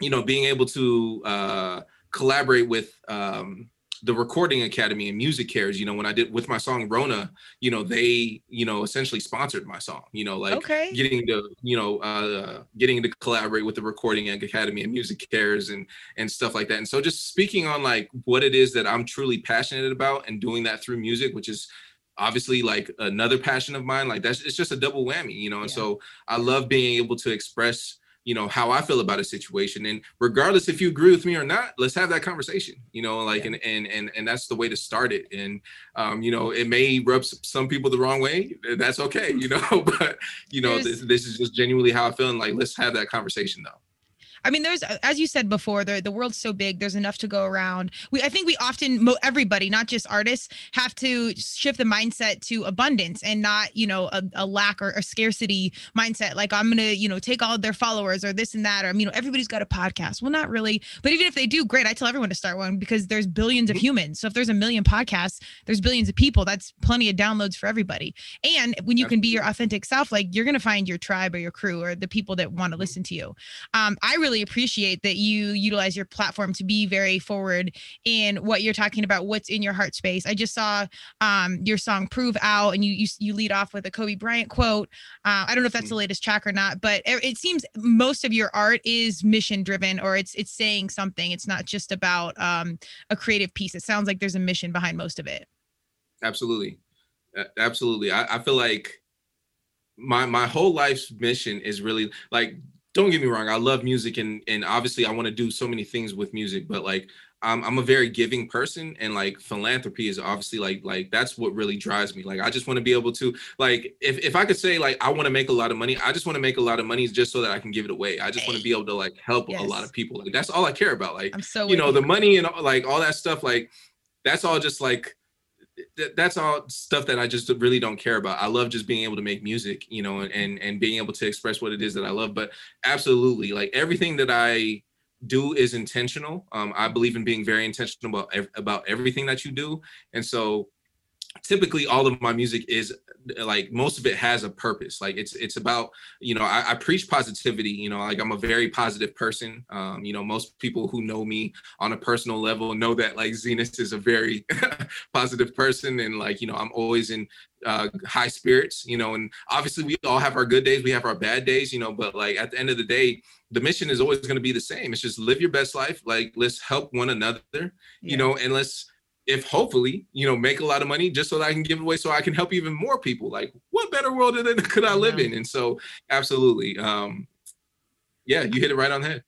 you know being able to uh, collaborate with um, the recording academy and music cares you know when i did with my song rona you know they you know essentially sponsored my song you know like okay. getting to you know uh getting to collaborate with the recording academy and music cares and and stuff like that and so just speaking on like what it is that i'm truly passionate about and doing that through music which is obviously like another passion of mine like that's it's just a double whammy you know and yeah. so i love being able to express you know how i feel about a situation. And regardless if you agree with me or not let's have that conversation you know like and and and, and that's the way to start it. And um, you know it may rub some people the wrong way that's okay you know but you know this, this is just genuinely how i feel and like let's have that conversation though I mean, there's as you said before, the the world's so big. There's enough to go around. We I think we often everybody, not just artists, have to shift the mindset to abundance and not you know a, a lack or a scarcity mindset. Like I'm gonna you know take all their followers or this and that or you know everybody's got a podcast. Well, not really, but even if they do, great. I tell everyone to start one because there's billions of mm-hmm. humans. So if there's a million podcasts, there's billions of people. That's plenty of downloads for everybody. And when you can be your authentic self, like you're gonna find your tribe or your crew or the people that want to mm-hmm. listen to you. Um, I really really appreciate that you utilize your platform to be very forward in what you're talking about, what's in your heart space. I just saw um, your song "Prove Out," and you you, you lead off with a Kobe Bryant quote. Uh, I don't know if that's the mm-hmm. latest track or not, but it, it seems most of your art is mission driven, or it's it's saying something. It's not just about um, a creative piece. It sounds like there's a mission behind most of it. Absolutely, absolutely. I, I feel like my my whole life's mission is really like don't get me wrong i love music and and obviously i want to do so many things with music but like I'm, I'm a very giving person and like philanthropy is obviously like like that's what really drives me. Like i just want to be able to like if, if i could say like i want to make a lot of money i just want to make a lot of money just so that i can give it away. I just want to be able to like help yes. a lot of people. Like that's all i care about. Like I'm so you know the money and like all that stuff like that's all just like that's all stuff that I just really don't care about. I love just being able to make music, you know, and and being able to express what it is that I love. But absolutely, like everything that I do is intentional. Um, I believe in being very intentional about about everything that you do, and so typically all of my music is like most of it has a purpose. Like it's it's about you know I, I, preach positivity you know like i'm a very positive person. Um you know most people who know me on a personal level know that like Zenas is a very positive person and like you know i'm always in uh, high spirits you know and obviously we all have our good days we have our bad days you know but like at the end of the day the mission is always going to be the same. It's just live your best life like let's help one another yeah. you know and let's if hopefully you know make a lot of money just so that I can give away so I can help even more people. Like what better world could I live in? And so absolutely, um, yeah, you hit it right on the head.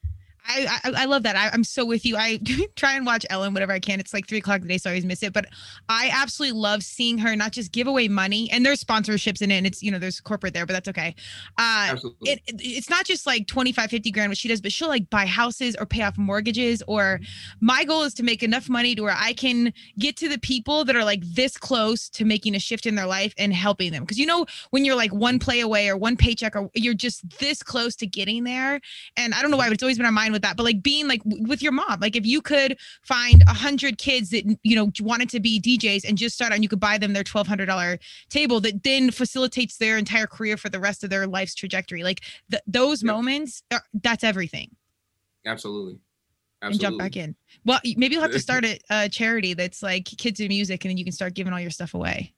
I, I, I love that. I, am so with you. I try and watch Ellen whatever I can. It's like three o'clock today, so I always miss it. But I absolutely love seeing her not just give away money, and there's sponsorships in it. And it's you know there's corporate there, but that's okay. Uh, absolutely. It, it, it's not just like 25, 50 grand what she does, but she'll like buy houses or pay off mortgages. Or my goal is to make enough money to where I can get to the people that are like this close to making a shift in their life and helping them. Because you know when you're like one play away or one paycheck, or you're just this close to getting there. And I don't know why, but it's always been on my mind with that, but like being like with your mom, like if you could find a hundred kids that you know wanted to be DJs and just start and you could buy them their twelve hundred dollar table that then facilitates their entire career for the rest of their life's trajectory. Like th- those yep. moments, are, that's everything. Absolutely. Absolutely. And jump back in. Well, maybe you'll have to start a, a charity that's like kids in music, and then you can start giving all your stuff away.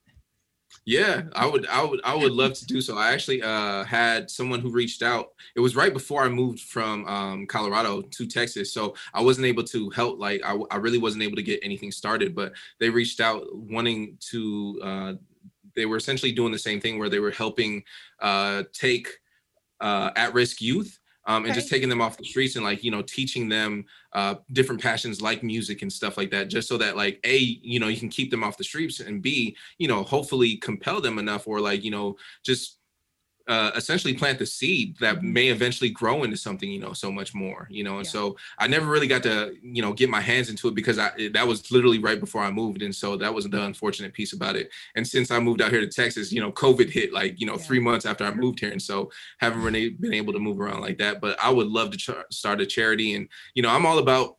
Yeah, I would, I would, I would love to do so. I actually uh, had someone who reached out. It was right before I moved from um, Colorado to Texas, so I wasn't able to help. Like, I, I really wasn't able to get anything started. But they reached out wanting to. Uh, they were essentially doing the same thing where they were helping uh, take uh, at-risk youth um, and just taking them off the streets and like you know teaching them uh, different passions like music and stuff like that just so that like a you know you can keep them off the streets and b you know hopefully compel them enough or like you know just uh, essentially plant the seed that mm-hmm. may eventually grow into something you know so much more you know and yeah. so i never really got to you know get my hands into it because i that was literally right before i moved and so that was the unfortunate piece about it and since i moved out here to texas you know covid hit like you know yeah. three months after i moved here and so haven't really been able to move around like that but i would love to ch- start a charity and you know i'm all about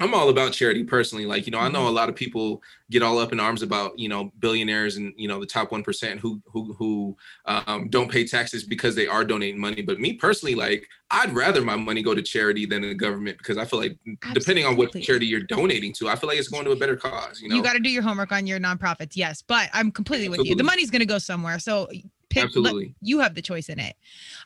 I'm all about charity personally. Like, you know, I know mm-hmm. a lot of people get all up in arms about, you know, billionaires and, you know, the top 1% who, who, who um, don't pay taxes because they are donating money. But me personally, like, I'd rather my money go to charity than the government because I feel like Absolutely. depending on what charity you're donating to, I feel like it's going to a better cause. You know, you got to do your homework on your nonprofits. Yes. But I'm completely with Absolutely. you. The money's going to go somewhere. So pick, Absolutely. Let, you have the choice in it.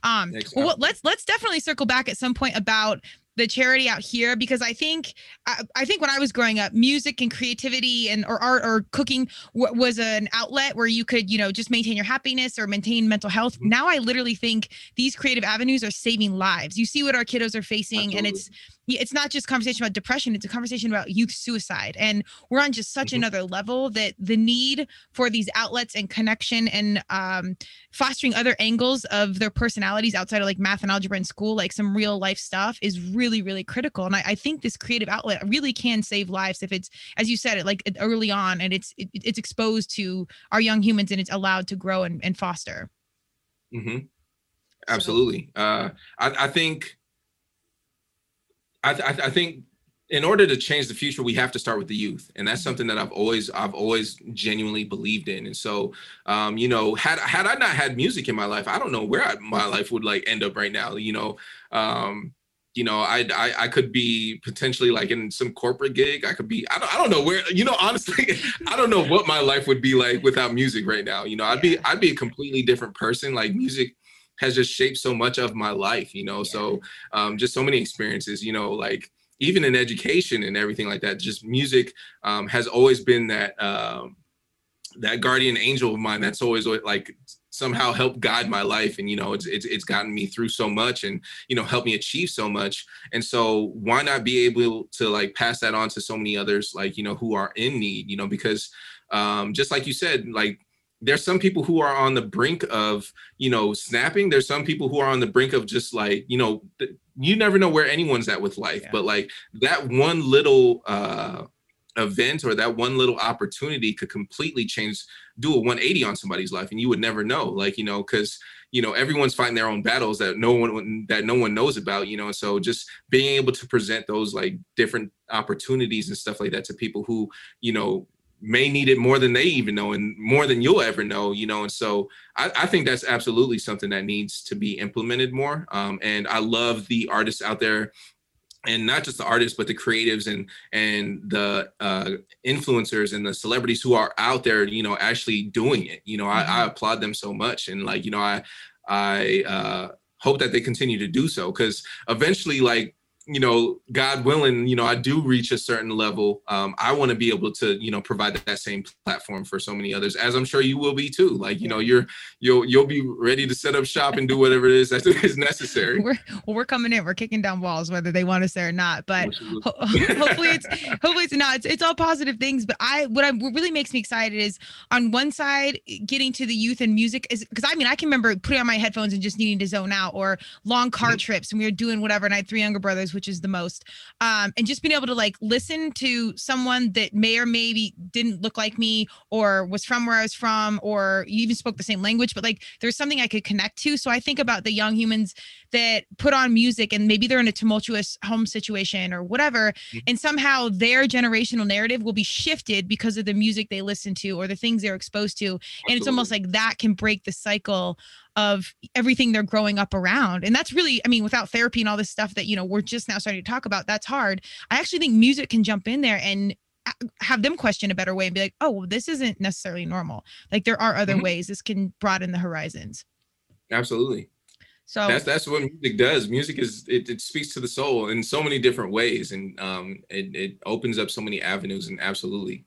Um, well, let's, let's definitely circle back at some point about the charity out here because I think I, I, think when I was growing up, music and creativity and or art or cooking w- was an outlet where you could you know just maintain your happiness or maintain mental health. Mm-hmm. Now I literally think these creative avenues are saving lives. You see what our kiddos are facing, Absolutely. and it's it's not just conversation about depression it's a conversation about youth suicide and we're on just such mm-hmm. another level that the need for these outlets and connection and um, fostering other angles of their personalities outside of like math and algebra in school like some real life stuff is really really really critical. And I, I think this creative outlet really can save lives if it's as you said it like early on and it's it, it's exposed to our young humans and it's allowed to grow and, and foster. Mm-hmm. absolutely. So. uh, I, I think I, th- I think in order to change the future we have to start with the youth. And that's something that i've always i've always genuinely believed in. And so um, you know had had i not had music in my life i don't know where I, my life would like end up right now you know? Um, you know I, I, I could be potentially like in some corporate gig i could be I don't, I don't know where you know honestly i don't know what my life would be like without music right now you know i'd be i'd be a completely different person like music has just shaped so much of my life, you know. So um, just so many experiences, you know, like even in education and everything like that. Just music um, has always been that um, that guardian angel of mine. That's always like somehow helped guide my life and you know it's, it's it's gotten me through so much and you know helped me achieve so much and so why not be able to like pass that on to so many others like you know who are in need you know because um just like you said like there's some people who are on the brink of you know snapping there's some people who are on the brink of just like you know th- you never know where anyone's at with life yeah. but like that one little uh event or that one little opportunity could completely change do a 180 on somebody's life and you would never know like you know because you know everyone's fighting their own battles that no one that no one knows about you know And so just being able to present those like different opportunities and stuff like that to people who you know may need it more than they even know and more than you'll ever know you know and so i, I think that's absolutely something that needs to be implemented more um, and i love the artists out there and not just the artists but the creatives and and the uh, influencers and the celebrities who are out there you know actually doing it you know mm-hmm. I, I, mm-hmm. applaud them so much and like you know i i uh, hope that they continue to do so because eventually like you know, God willing, you know, I do reach a certain level, um, I want to be able to, you know, provide that same platform for so many others, as I'm sure you will be too. Like, you know, you're you'll you'll be ready to set up shop and do whatever it is that is necessary. We're well, we're coming in, we're kicking down walls, whether they want us there or not. But ho- hopefully it's hopefully it's not. It's, it's all positive things. But I what I what really makes me excited is on one side getting to the youth and music is because I mean I can remember putting on my headphones and just needing to zone out or long car mm-hmm. trips and we were doing whatever. And I had three younger brothers which is the most. Um, and just being able to like listen to someone that may or maybe didn't look like me or was from where I was from, or you even spoke the same language, but like there's something I could connect to. So I think about the young humans that put on music and maybe they're in a tumultuous home situation or whatever, mm-hmm. and somehow their generational narrative will be shifted because of the music they listen to or the things they're exposed to. Absolutely. And it's almost like that can break the cycle of everything they're growing up around. And that's really, I mean, without therapy and all this stuff that, you know, we're just now starting to talk about, that's hard. I actually think music can jump in there and have them question a better way and be like, oh, well, this isn't necessarily normal. Like there are other mm-hmm. ways this can broaden the horizons. Absolutely. So that's that's what music does. Music is it, it speaks to the soul in so many different ways, and um, it, it opens up so many avenues. And absolutely,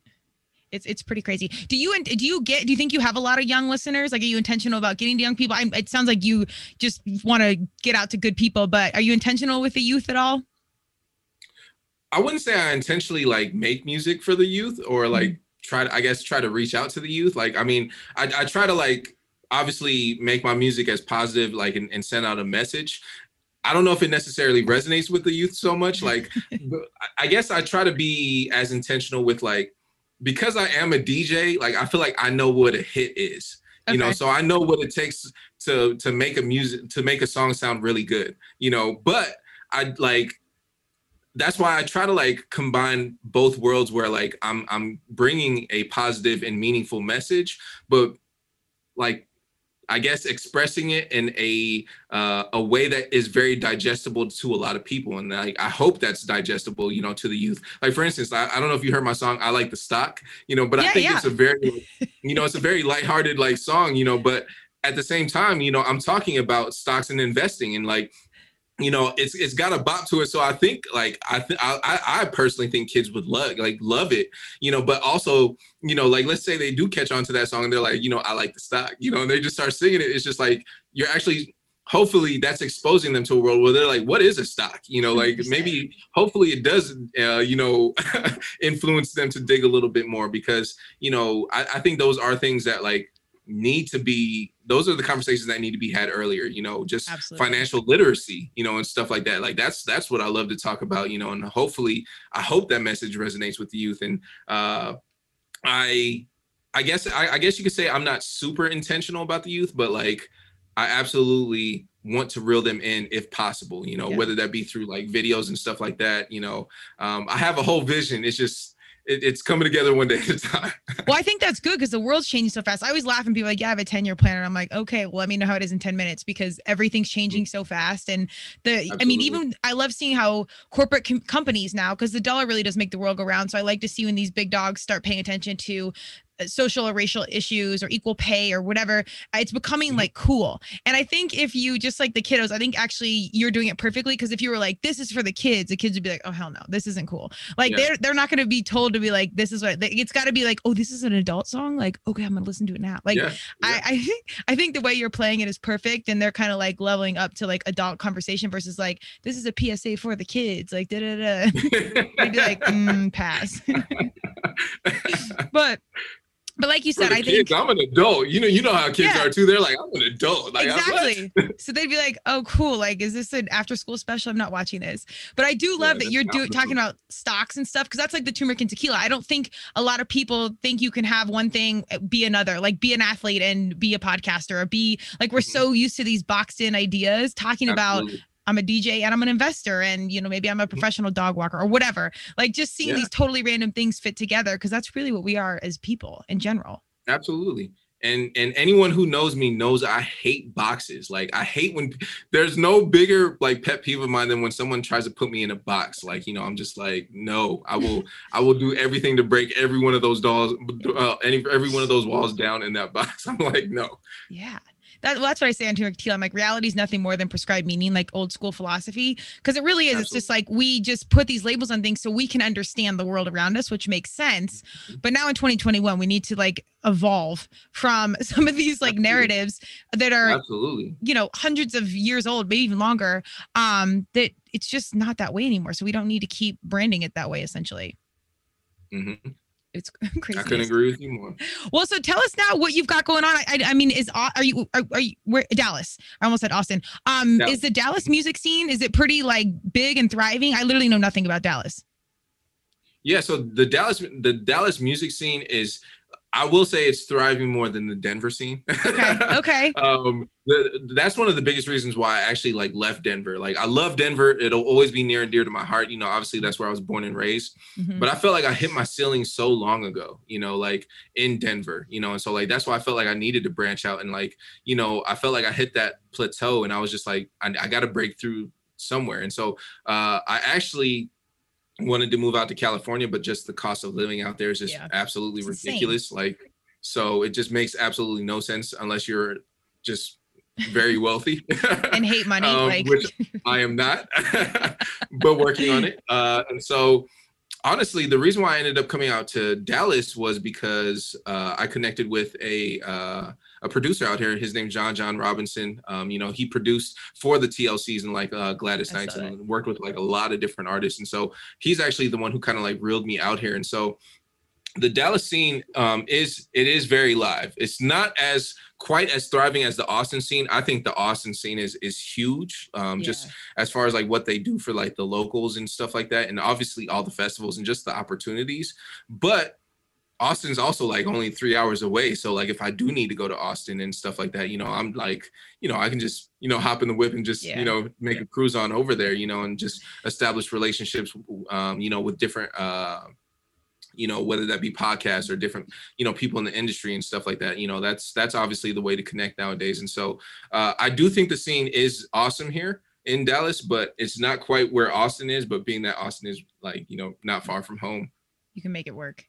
it's it's pretty crazy. Do you and do you get do you think you have a lot of young listeners? Like, are you intentional about getting to young people? I, it sounds like you just want to get out to good people, but are you intentional with the youth at all? I wouldn't say I intentionally like make music for the youth or mm-hmm. like try to I guess try to reach out to the youth. Like, I mean, I, I try to like obviously make my music as positive, like and, and send out a message. I don't know if it necessarily resonates with the youth so much. Like, I guess I try to be as intentional with like because I am a DJ, like I feel like I know what a hit is. Okay. You know, so I know what it takes to to make a music to make a song sound really good. You know, but I like that's why I try to like combine both worlds where like I'm I'm bringing a positive and meaningful message, but like I guess expressing it in a uh, a way that is very digestible to a lot of people, and I, I hope that's digestible, you know, to the youth. Like for instance, I, I don't know if you heard my song "I Like the Stock," you know, but yeah, I think yeah. it's a very, you know, it's a very lighthearted like song, you know, but at the same time, you know, I'm talking about stocks and investing, and like you know it's it's got a bop to it. So i think like i th- I, I personally think kids would love like love it you know but also you know like let's say they do catch on to that song and they're like you know i like the stock you know and they just start singing it. It's just like you're actually hopefully that's exposing them to a world where they're like what is a stock? You know like maybe hopefully it does uh, you know influence them to dig a little bit more because you know I, I think those are things that like need to be those are the conversations that need to be had earlier you know just Absolutely. financial literacy you know and stuff like that like that's that's what i love to talk about you know and hopefully i hope that message resonates with the youth and uh i i guess I, I guess you could say i'm not super intentional about the youth but like i absolutely want to reel them in if possible you know yeah. whether that be through like videos and stuff like that you know um i have a whole vision it's just it, it's coming together one day at a time. well, I think that's good because the world's changing so fast. I always laugh and people like, yeah, I have a 10 year plan. And I'm like, okay, well, let me know how it is in 10 minutes because everything's changing so fast. And the, Absolutely. I mean, even I love seeing how corporate com- companies now, because the dollar really does make the world go round. So I like to see when these big dogs start paying attention to social or racial issues or equal pay or whatever uh, it's becoming mm-hmm. like cool and i think if you just like the kiddos i think actually you're doing it perfectly because if you were like this is for the kids the kids would be like oh hell no this isn't cool like yeah. they're they're not going to be told to be like this is what it's got to be like oh this is an adult song like okay i'm gonna listen to it now like. Yeah. i i think i think the way you're playing it is perfect and they're kind of like leveling up to like adult conversation versus like this is a psa for the kids like da da da they'd be like mm, pass but but like you said, I kids, think I'm an adult. You know, you know how kids yeah. are too. They're like, I'm an adult. Like, exactly. so they'd be like, oh, cool. Like, is this an after school special? I'm not watching this. But I do love yeah, that you're doing talking about stocks and stuff because that's like the turmeric and tequila. I don't think a lot of people think you can have one thing eh, be another, like be an athlete and be a podcaster or be like we're mm-hmm. so used to these boxed in ideas talking Absolutely. about I'm a DJ and I'm an investor and you know maybe I'm a mm-hmm. professional dog walker or whatever. Like just seeing yeah. these totally random things fit together because that's really what we are as people in general. Absolutely. And and anyone who knows me knows I hate boxes. Like I hate when there's no bigger like pet peeve of mine than when someone tries to put me in a box. Like you know, I'm just like, no, I will I will do everything to break every one of those dolls, uh, any every one of those walls down in that box. I'm like, no. Yeah, that, well, that's what I say on Turmeric Tequila. I'm like, reality is nothing more than prescribed meaning, like old school philosophy. Because it really is. Absolutely. It's just like we just put these labels on things so we can understand the world around us, which makes sense. Mm-hmm. But now in 2021, we need to like evolve from some of these like Absolutely. narratives that are Absolutely, you know, hundreds of years old, maybe even longer. Um, that it's just not that way anymore. So we don't need to keep branding it that way, essentially. Mm-hmm. It's crazy. I couldn't agree with you more. Well, so tell us now what you've got going on. I, I, I mean, is are you are, are you where Dallas? I almost said Austin. Um, Dallas. is the Dallas music scene is it pretty like big and thriving? I literally know nothing about Dallas. Yeah, so the Dallas the Dallas music scene is I will say it's thriving more than the Denver scene. Okay. Okay. um, the, that's one of the biggest reasons why I actually like left Denver. Like I love Denver. It'll always be near and dear to my heart. You know, obviously that's where I was born and raised. Mm-hmm. But I felt like I hit my ceiling so long ago, you know, like in Denver, you know, and so like that's why I felt like I needed to branch out and like, you know, I felt like I hit that plateau and I was just like, I, I got to break through somewhere. And so uh, I actually wanted to move out to California, but just the cost of living out there is just yeah. absolutely it's ridiculous. Insane. Like, so it just makes absolutely no sense unless you're just very wealthy and hate money, um, like which I am not, but working on it. Uh, and so, honestly, the reason why I ended up coming out to Dallas was because uh, I connected with a uh, a producer out here. His name's John John Robinson. Um, you know, he produced for the TLCs and like uh, Gladys Knight and worked with like a lot of different artists. And so he's actually the one who kind of like reeled me out here. And so the Dallas scene um, is it is very live. It's not as quite as thriving as the Austin scene. I think the Austin scene is is huge. Um, yeah. just as far as like what they do for like the locals and stuff like that, and obviously all the festivals and just the opportunities. But Austin's also like only three hours away. So like if I do need to go to Austin and stuff like that, you know, I'm like, you know, I can just, you know, hop in the whip and just, yeah. you know, make a cruise on over there, you know, and just establish relationships, um, you know, with different, uh, you know, whether that be podcasts or different, you know, people in the industry and stuff like that. You know, that's that's obviously the way to connect nowadays. And so uh, I do think the scene is awesome here in Dallas, but it's not quite where Austin is. But being that Austin is like, you know, not far from home, you can make it work.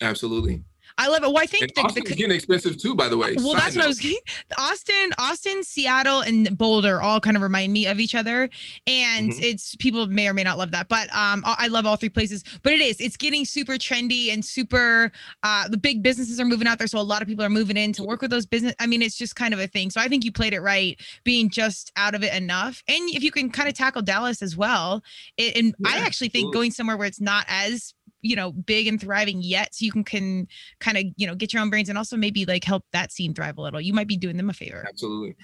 Absolutely. I love it. Well, I think the, Austin's the, getting expensive too, by the way. Well, that's note. what I was getting. Austin, Austin, Seattle, and Boulder all kind of remind me of each other, and mm-hmm. it's people may or may not love that, but um, I love all three places. But it is, it's getting super trendy and super. Uh, the big businesses are moving out there, so a lot of people are moving in to work with those business. I mean, it's just kind of a thing. So I think you played it right, being just out of it enough, and if you can kind of tackle Dallas as well, it, and yeah, I actually think going somewhere where it's not as you know big and thriving yet so you can can kind of you know get your own brains and also maybe like help that scene thrive a little you might be doing them a favor absolutely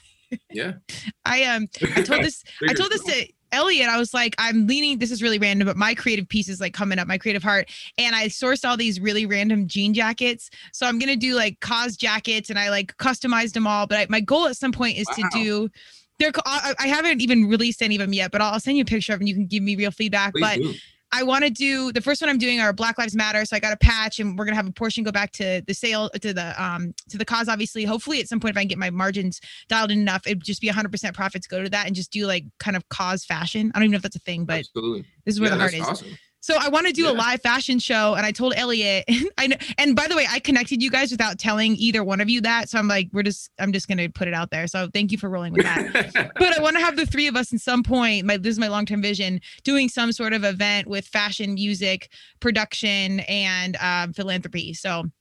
yeah i um i told this i told this to Elliot, I was like, I'm leaning, this is really random, but my creative piece is like coming up, my creative heart. And I sourced all these really random jean jackets. So I'm going to do like cause jackets and I like customized them all. But I, my goal at some point is wow. to do, they're, I, I, haven't even released any of them yet, but I'll, I'll, send you a picture of them. You can give me real feedback. Please but do. I want to do the first one I'm doing are Black Lives Matter. So I got a patch and we're gonna have a portion go back to the sale to the um to the cause. Obviously, hopefully at some point if I can get my margins dialed in enough, it'd just be 100% profits go to that and just do like kind of cause fashion. I don't even know if that's a thing, but Absolutely. this is where yeah, the heart is. Awesome. So I want to do yeah. a live fashion show, and I told Elliot, I know, and by the way, I connected you guys without telling either one of you that. So I'm like, we're just, I'm just gonna put it out there. So thank you for rolling with that. but I want to have the three of us in some point. My this is my long term vision, doing some sort of event with fashion, music, production, and um, philanthropy. So I'm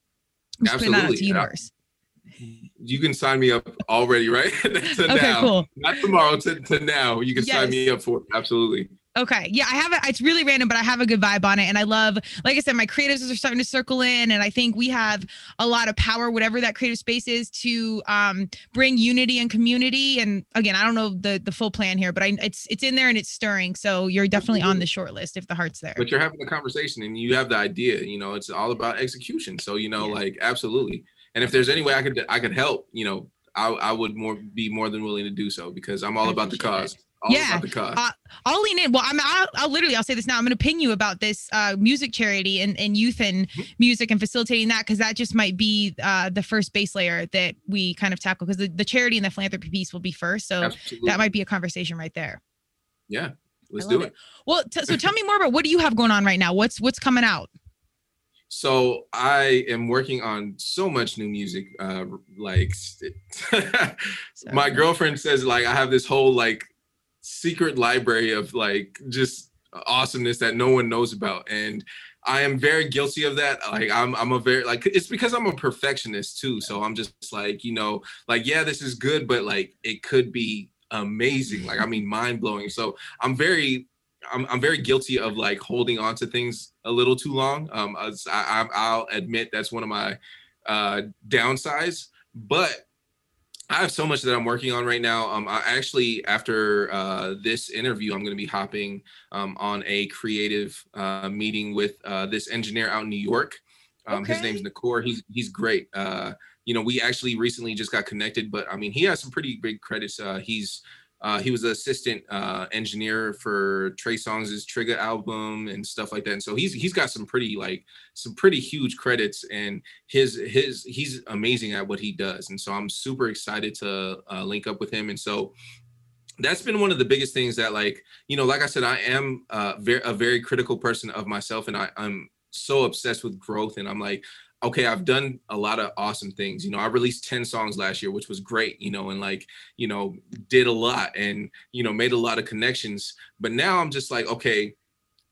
just Absolutely. putting that out to universe. You can sign me up already, right? to okay, now. cool. Not tomorrow, to, to now. You can yes. sign me up for it. Absolutely. Okay. Yeah, I have it. It's really random, but I have a good vibe on it. And I love, like I said, my creatives are starting to circle in. And I think we have a lot of power, whatever that creative space is, to um, bring unity and community. And again, I don't know the the full plan here, but I, it's it's in there and it's stirring. So you're definitely on the short list if the heart's there. But you're having a conversation and you have the idea, you know, it's all about execution. So, you know, yeah. like absolutely. And if there's any way I could I could help, you know, I, I would more be more than willing to do so because I'm all about the cause. It yeah, uh, I'll lean in. Well, I'm. I'll, I'll, literally. I'll say this now. I'm going to ping you about this uh, music charity and, and youth and mm-hmm. music and facilitating that because that just might be uh, the first base layer that we kind of tackle because the, the charity and the philanthropy piece will be first. So Absolutely. that might be a conversation right there. Yeah, let's do it. it. Well, t- so tell me more about what do you have going on right now? What's what's coming out? So I am working on so much new music. Uh, like my girlfriend says, like I have this whole like secret library of like just awesomeness that no one knows about, and I am very guilty of that. Like I'm I'm a very like it's because I'm a perfectionist too. So I'm just like, you know, like yeah, this is good, but like it could be amazing. Like I mean mind blowing. So I'm very I'm, I'm very guilty of like holding on to things a little too long. Um, I, I, I'll admit that's one of my uh, downsides, but I have so much that I'm working on right now. Um, I actually, after uh, this interview, I'm going to be hopping um, on a creative uh, meeting with uh, this engineer out in New York. Um, okay. His name's Nakor. He's he's great. Uh, you know, we actually recently just got connected, but I mean, he has some pretty big credits. Uh, he's uh, he was the assistant uh, engineer for Trey Songz's Trigga album and stuff like that. And so he's he's got some pretty like some pretty huge credits, and his his he's amazing at what he does. And so I'm super excited to uh, link up with him. And so that's been one of the biggest things that like you know, like I said, I am uh, very a very critical person of myself, and I, I'm so obsessed with growth and i'm like okay, I've done a lot of awesome things. You know, I released 10 songs last year, which was great, you know, and like, you know, did a lot and, you know, made a lot of connections. But now I'm just like, okay,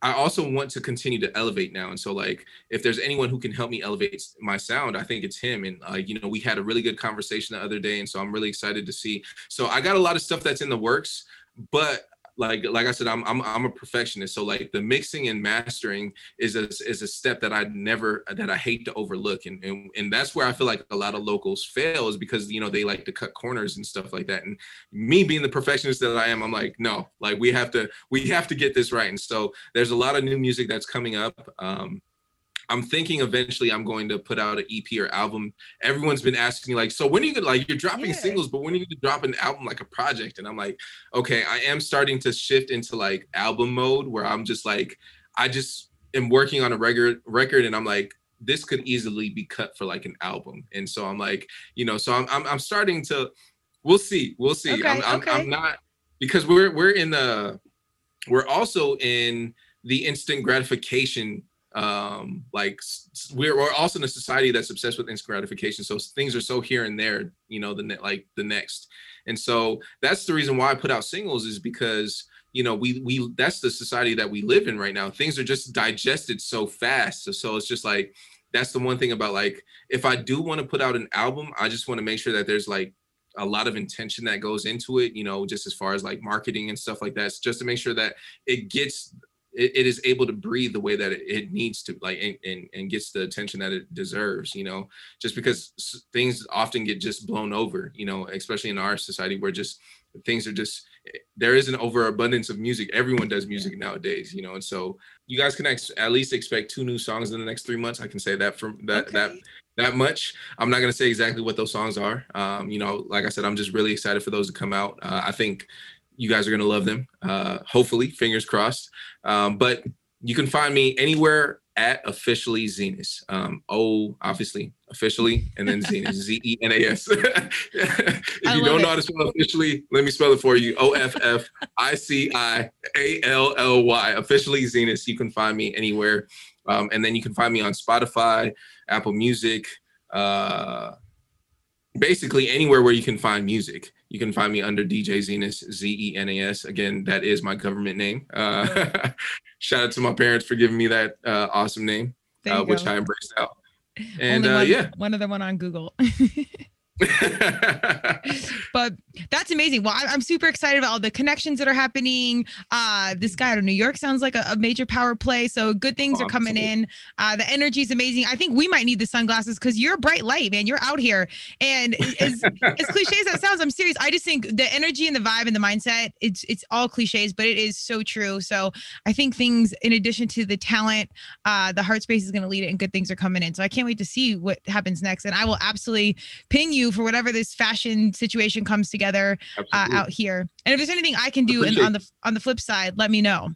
I also want to continue to elevate now. And so like, if there's anyone who can help me elevate my sound, I think it's him. And uh, you know, we had a really good conversation the other day. And so I'm really excited to see. So I got a lot of stuff that's in the works, but like like I said, I'm I'm I'm a perfectionist. So like the mixing and mastering is a is a step that I never that I hate to overlook, and and and that's where I feel like a lot of locals fail is because you know they like to cut corners and stuff like that. And me being the perfectionist that I am, I'm like, no, like we have to we have to get this right. And so there's a lot of new music that's coming up. Um, I'm thinking eventually I'm going to put out an EP or album. Everyone's been asking me like, so when are you gonna like you're dropping yeah. singles, but when are you gonna drop an album like a project? And I'm like, okay, I am starting to shift into like album mode where I'm just like, I just am working on a record record and I'm like, this could easily be cut for like an album. And so I'm like, you know, so I'm I'm, I'm starting to we'll see. We'll see. Okay, I'm, I'm, okay. I'm not because we're we're in the we're also in the instant gratification um like we're, we're also in a society that's obsessed with instant gratification so things are so here and there you know the like the next. And so that's the reason why i put out singles is because you know we we that's the society that we live in right now. Things are just digested so fast so, so it's just like that's the one thing about like if i do want to put out an album i just want to make sure that there's like a lot of intention that goes into it you know just as far as like marketing and stuff like that just to make sure that it gets it, it is able to breathe the way that it, it needs to like and, and, and gets the attention that it deserves you know? Just because things often get just blown over you know especially in our society where just things are just there is an overabundance of music. Everyone does music nowadays you know? And so you guys can ex- at least expect two new songs in the next three months. I can say that from that okay. that that much. I'm not going to say exactly what those songs are. Um, you know like i said i'm just really excited for those to come out. Uh, i think you guys are going to love them. Uh, hopefully, fingers crossed. Um, but you can find me anywhere at officially Zenas. Um, oh, obviously, officially, and then Zenas, Z E N A S. if you don't it. know how to spell officially, let me spell it for you O F F I C I A L L Y. Officially Zenas. You can find me anywhere. Um, and then you can find me on Spotify, Apple Music, uh, basically anywhere where you can find music. You can find me under DJ Zenas, Z E N A S. Again, that is my government name. Uh, shout out to my parents for giving me that uh, awesome name, uh, which I embraced out. And uh, one, yeah, one other one on Google. but that's amazing. Well, I'm super excited about all the connections that are happening. Uh, this guy out of New York sounds like a, a major power play. So good things oh, are coming absolutely. in. Uh, the energy is amazing. I think we might need the sunglasses because you're a bright light, man. You're out here. And as, as cliche as that sounds, I'm serious. I just think the energy and the vibe and the mindset, it's it's all cliches, but it is so true. So I think things, in addition to the talent, uh, the heart space is going to lead it and good things are coming in. So I can't wait to see what happens next. And I will absolutely ping you for whatever this fashion situation comes together uh, out here. And if there's anything I can do in, on the on the flip side, let me know.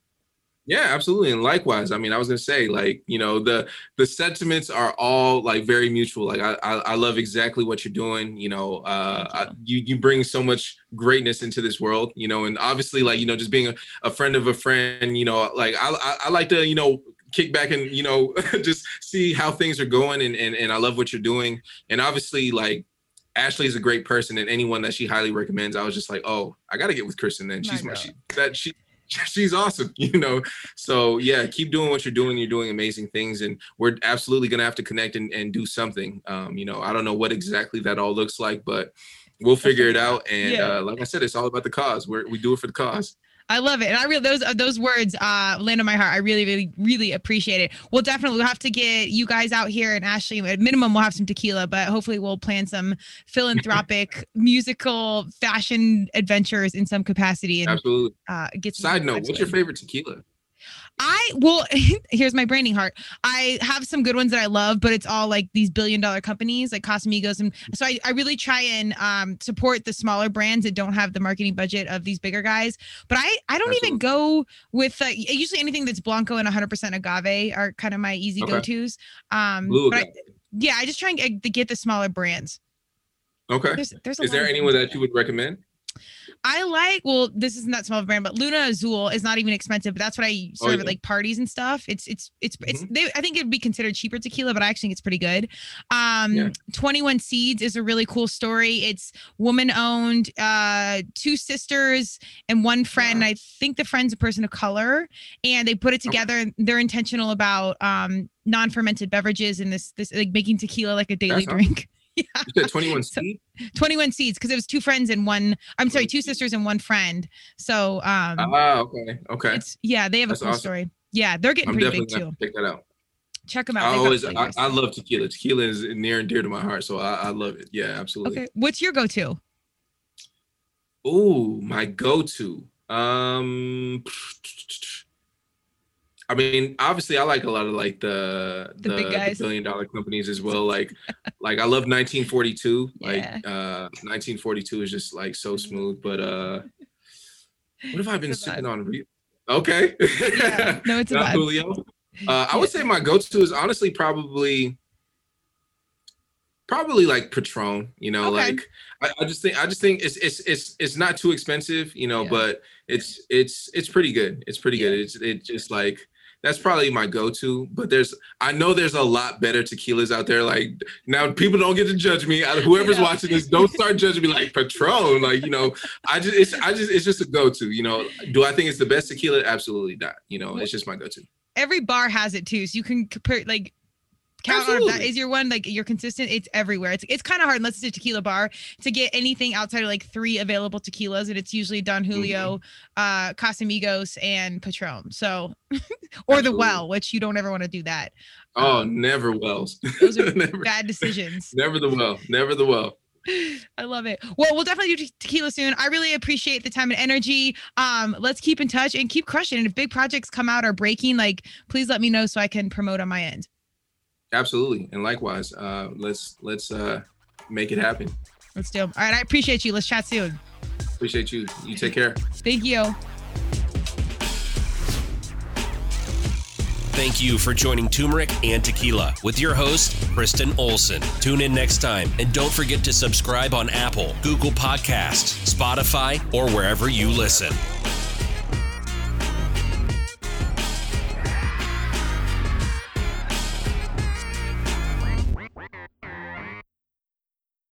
Yeah, absolutely. And likewise, I mean, I was gonna say, like, you know, the the sentiments are all like very mutual. Like, I I, I love exactly what you're doing. You know, uh, you. I, you. you bring so much greatness into this world. You know, and obviously, like, you know, just being a, a friend of a friend. You know, like I, I I like to, you know, kick back and you know just see how things are going and, and and I love what you're doing and obviously like Ashley is a great person and anyone that she highly recommends I was just like oh I got to get with Kristen then. She's my, she, that she she's awesome you know? So yeah keep doing what you're doing. You're doing amazing things and we're absolutely gonna have to connect and, and do something. Um you know I don't know what exactly that all looks like but we'll figure it out and yeah. uh, like I said it's all about the cause. We're, we do it for the cause I love it, and I really those uh, those words uh, land on my heart. I really, really, really appreciate it. We'll definitely we'll have to get you guys out here, and Ashley. At minimum, we'll have some tequila, but hopefully, we'll plan some philanthropic, musical, fashion adventures in some capacity. And, Absolutely. Uh, get side note. What's your favorite tequila? I well, here's my branding heart. I have some good ones that I love, but it's all like these billion dollar companies like Casamigos, and so I, I really try and um, support the smaller brands that don't have the marketing budget of these bigger guys. But I I don't Absolutely. even go with uh, usually anything that's blanco and 100% agave are kind of my easy okay. go tos. Um, Blue but I, yeah, I just try and get, get the smaller brands. Okay. There's, there's Is there anyone that you would recommend? I like, well, this isn't that small of a brand, but Luna Azul is not even expensive, but that's what I serve oh, yeah. at like parties and stuff. It's, it's, it's, mm-hmm. it's, they, I think it'd be considered cheaper tequila, but I actually think it's pretty good. Um, yeah. 21 Seeds is a really cool story. It's woman owned, uh, two sisters and one friend. Wow. I think the friend's a person of color and they put it together. Okay. They're intentional about, um, non-fermented beverages and this, this like making tequila like a daily that's drink. yeah. 21 seeds? 21 seeds because it was two friends and one I'm sorry, two sisters and one friend. So um Ah, okay. Okay. It's yeah, they have That's a cool awesome. story. Yeah, they're getting I'm pretty big too. Check that out. Check them out. I always I, I, love tequila. Tequila is near and dear to my heart, so I, I love it. Yeah, absolutely. Okay. What's your go-to? Oh, my go-to. Um I mean, obviously, I like a lot of like the the, the, the billion dollar companies as well. Like, like I love 1942. Yeah. Like, uh, 1942 is just like so smooth. But uh, what have I been sitting on? Re- okay. Yeah. No, it's not Julio. Uh, I would say my go-to is honestly probably probably like Patron. You know, okay. like I, I, just think I just think it's it's it's it's not too expensive. You know, yeah. but it's it's it's pretty good. It's pretty yeah. good. It's it just like that's probably my go-to. But there's, I know there's a lot better tequilas out there. Like now, people don't get to judge me. Whoever's yeah. watching this, don't start judging me like Patron. Like you know, I just, it's, I just, it's just a go-to. You know, do I think it's the best tequila? Absolutely not. You know, it's just my go-to. Every bar has it too, so you can compare like count Absolutely. on that is your one like you're consistent it's everywhere it's it's kind of hard unless it's a tequila bar to get anything outside of like three available tequilas and it's usually don julio mm-hmm. uh casamigos and patron so or Absolutely. the well which you don't ever want to do that oh um, never wells those are never, bad decisions never the well never the well I love it. Well, we'll definitely do tequila soon. I really appreciate the time and energy. Um, let's keep in touch and keep crushing. And if big projects come out or breaking, like please let me know so I can promote on my end. Absolutely, and likewise. Uh, let's let's uh, make it happen. Let's do. All right, I appreciate you. Let's chat soon. Appreciate you. You take care. Thank you. Thank you for joining Turmeric and Tequila with your host, Kristen Olson. Tune in next time and don't forget to subscribe on Apple, Google Podcasts, Spotify, or wherever you listen.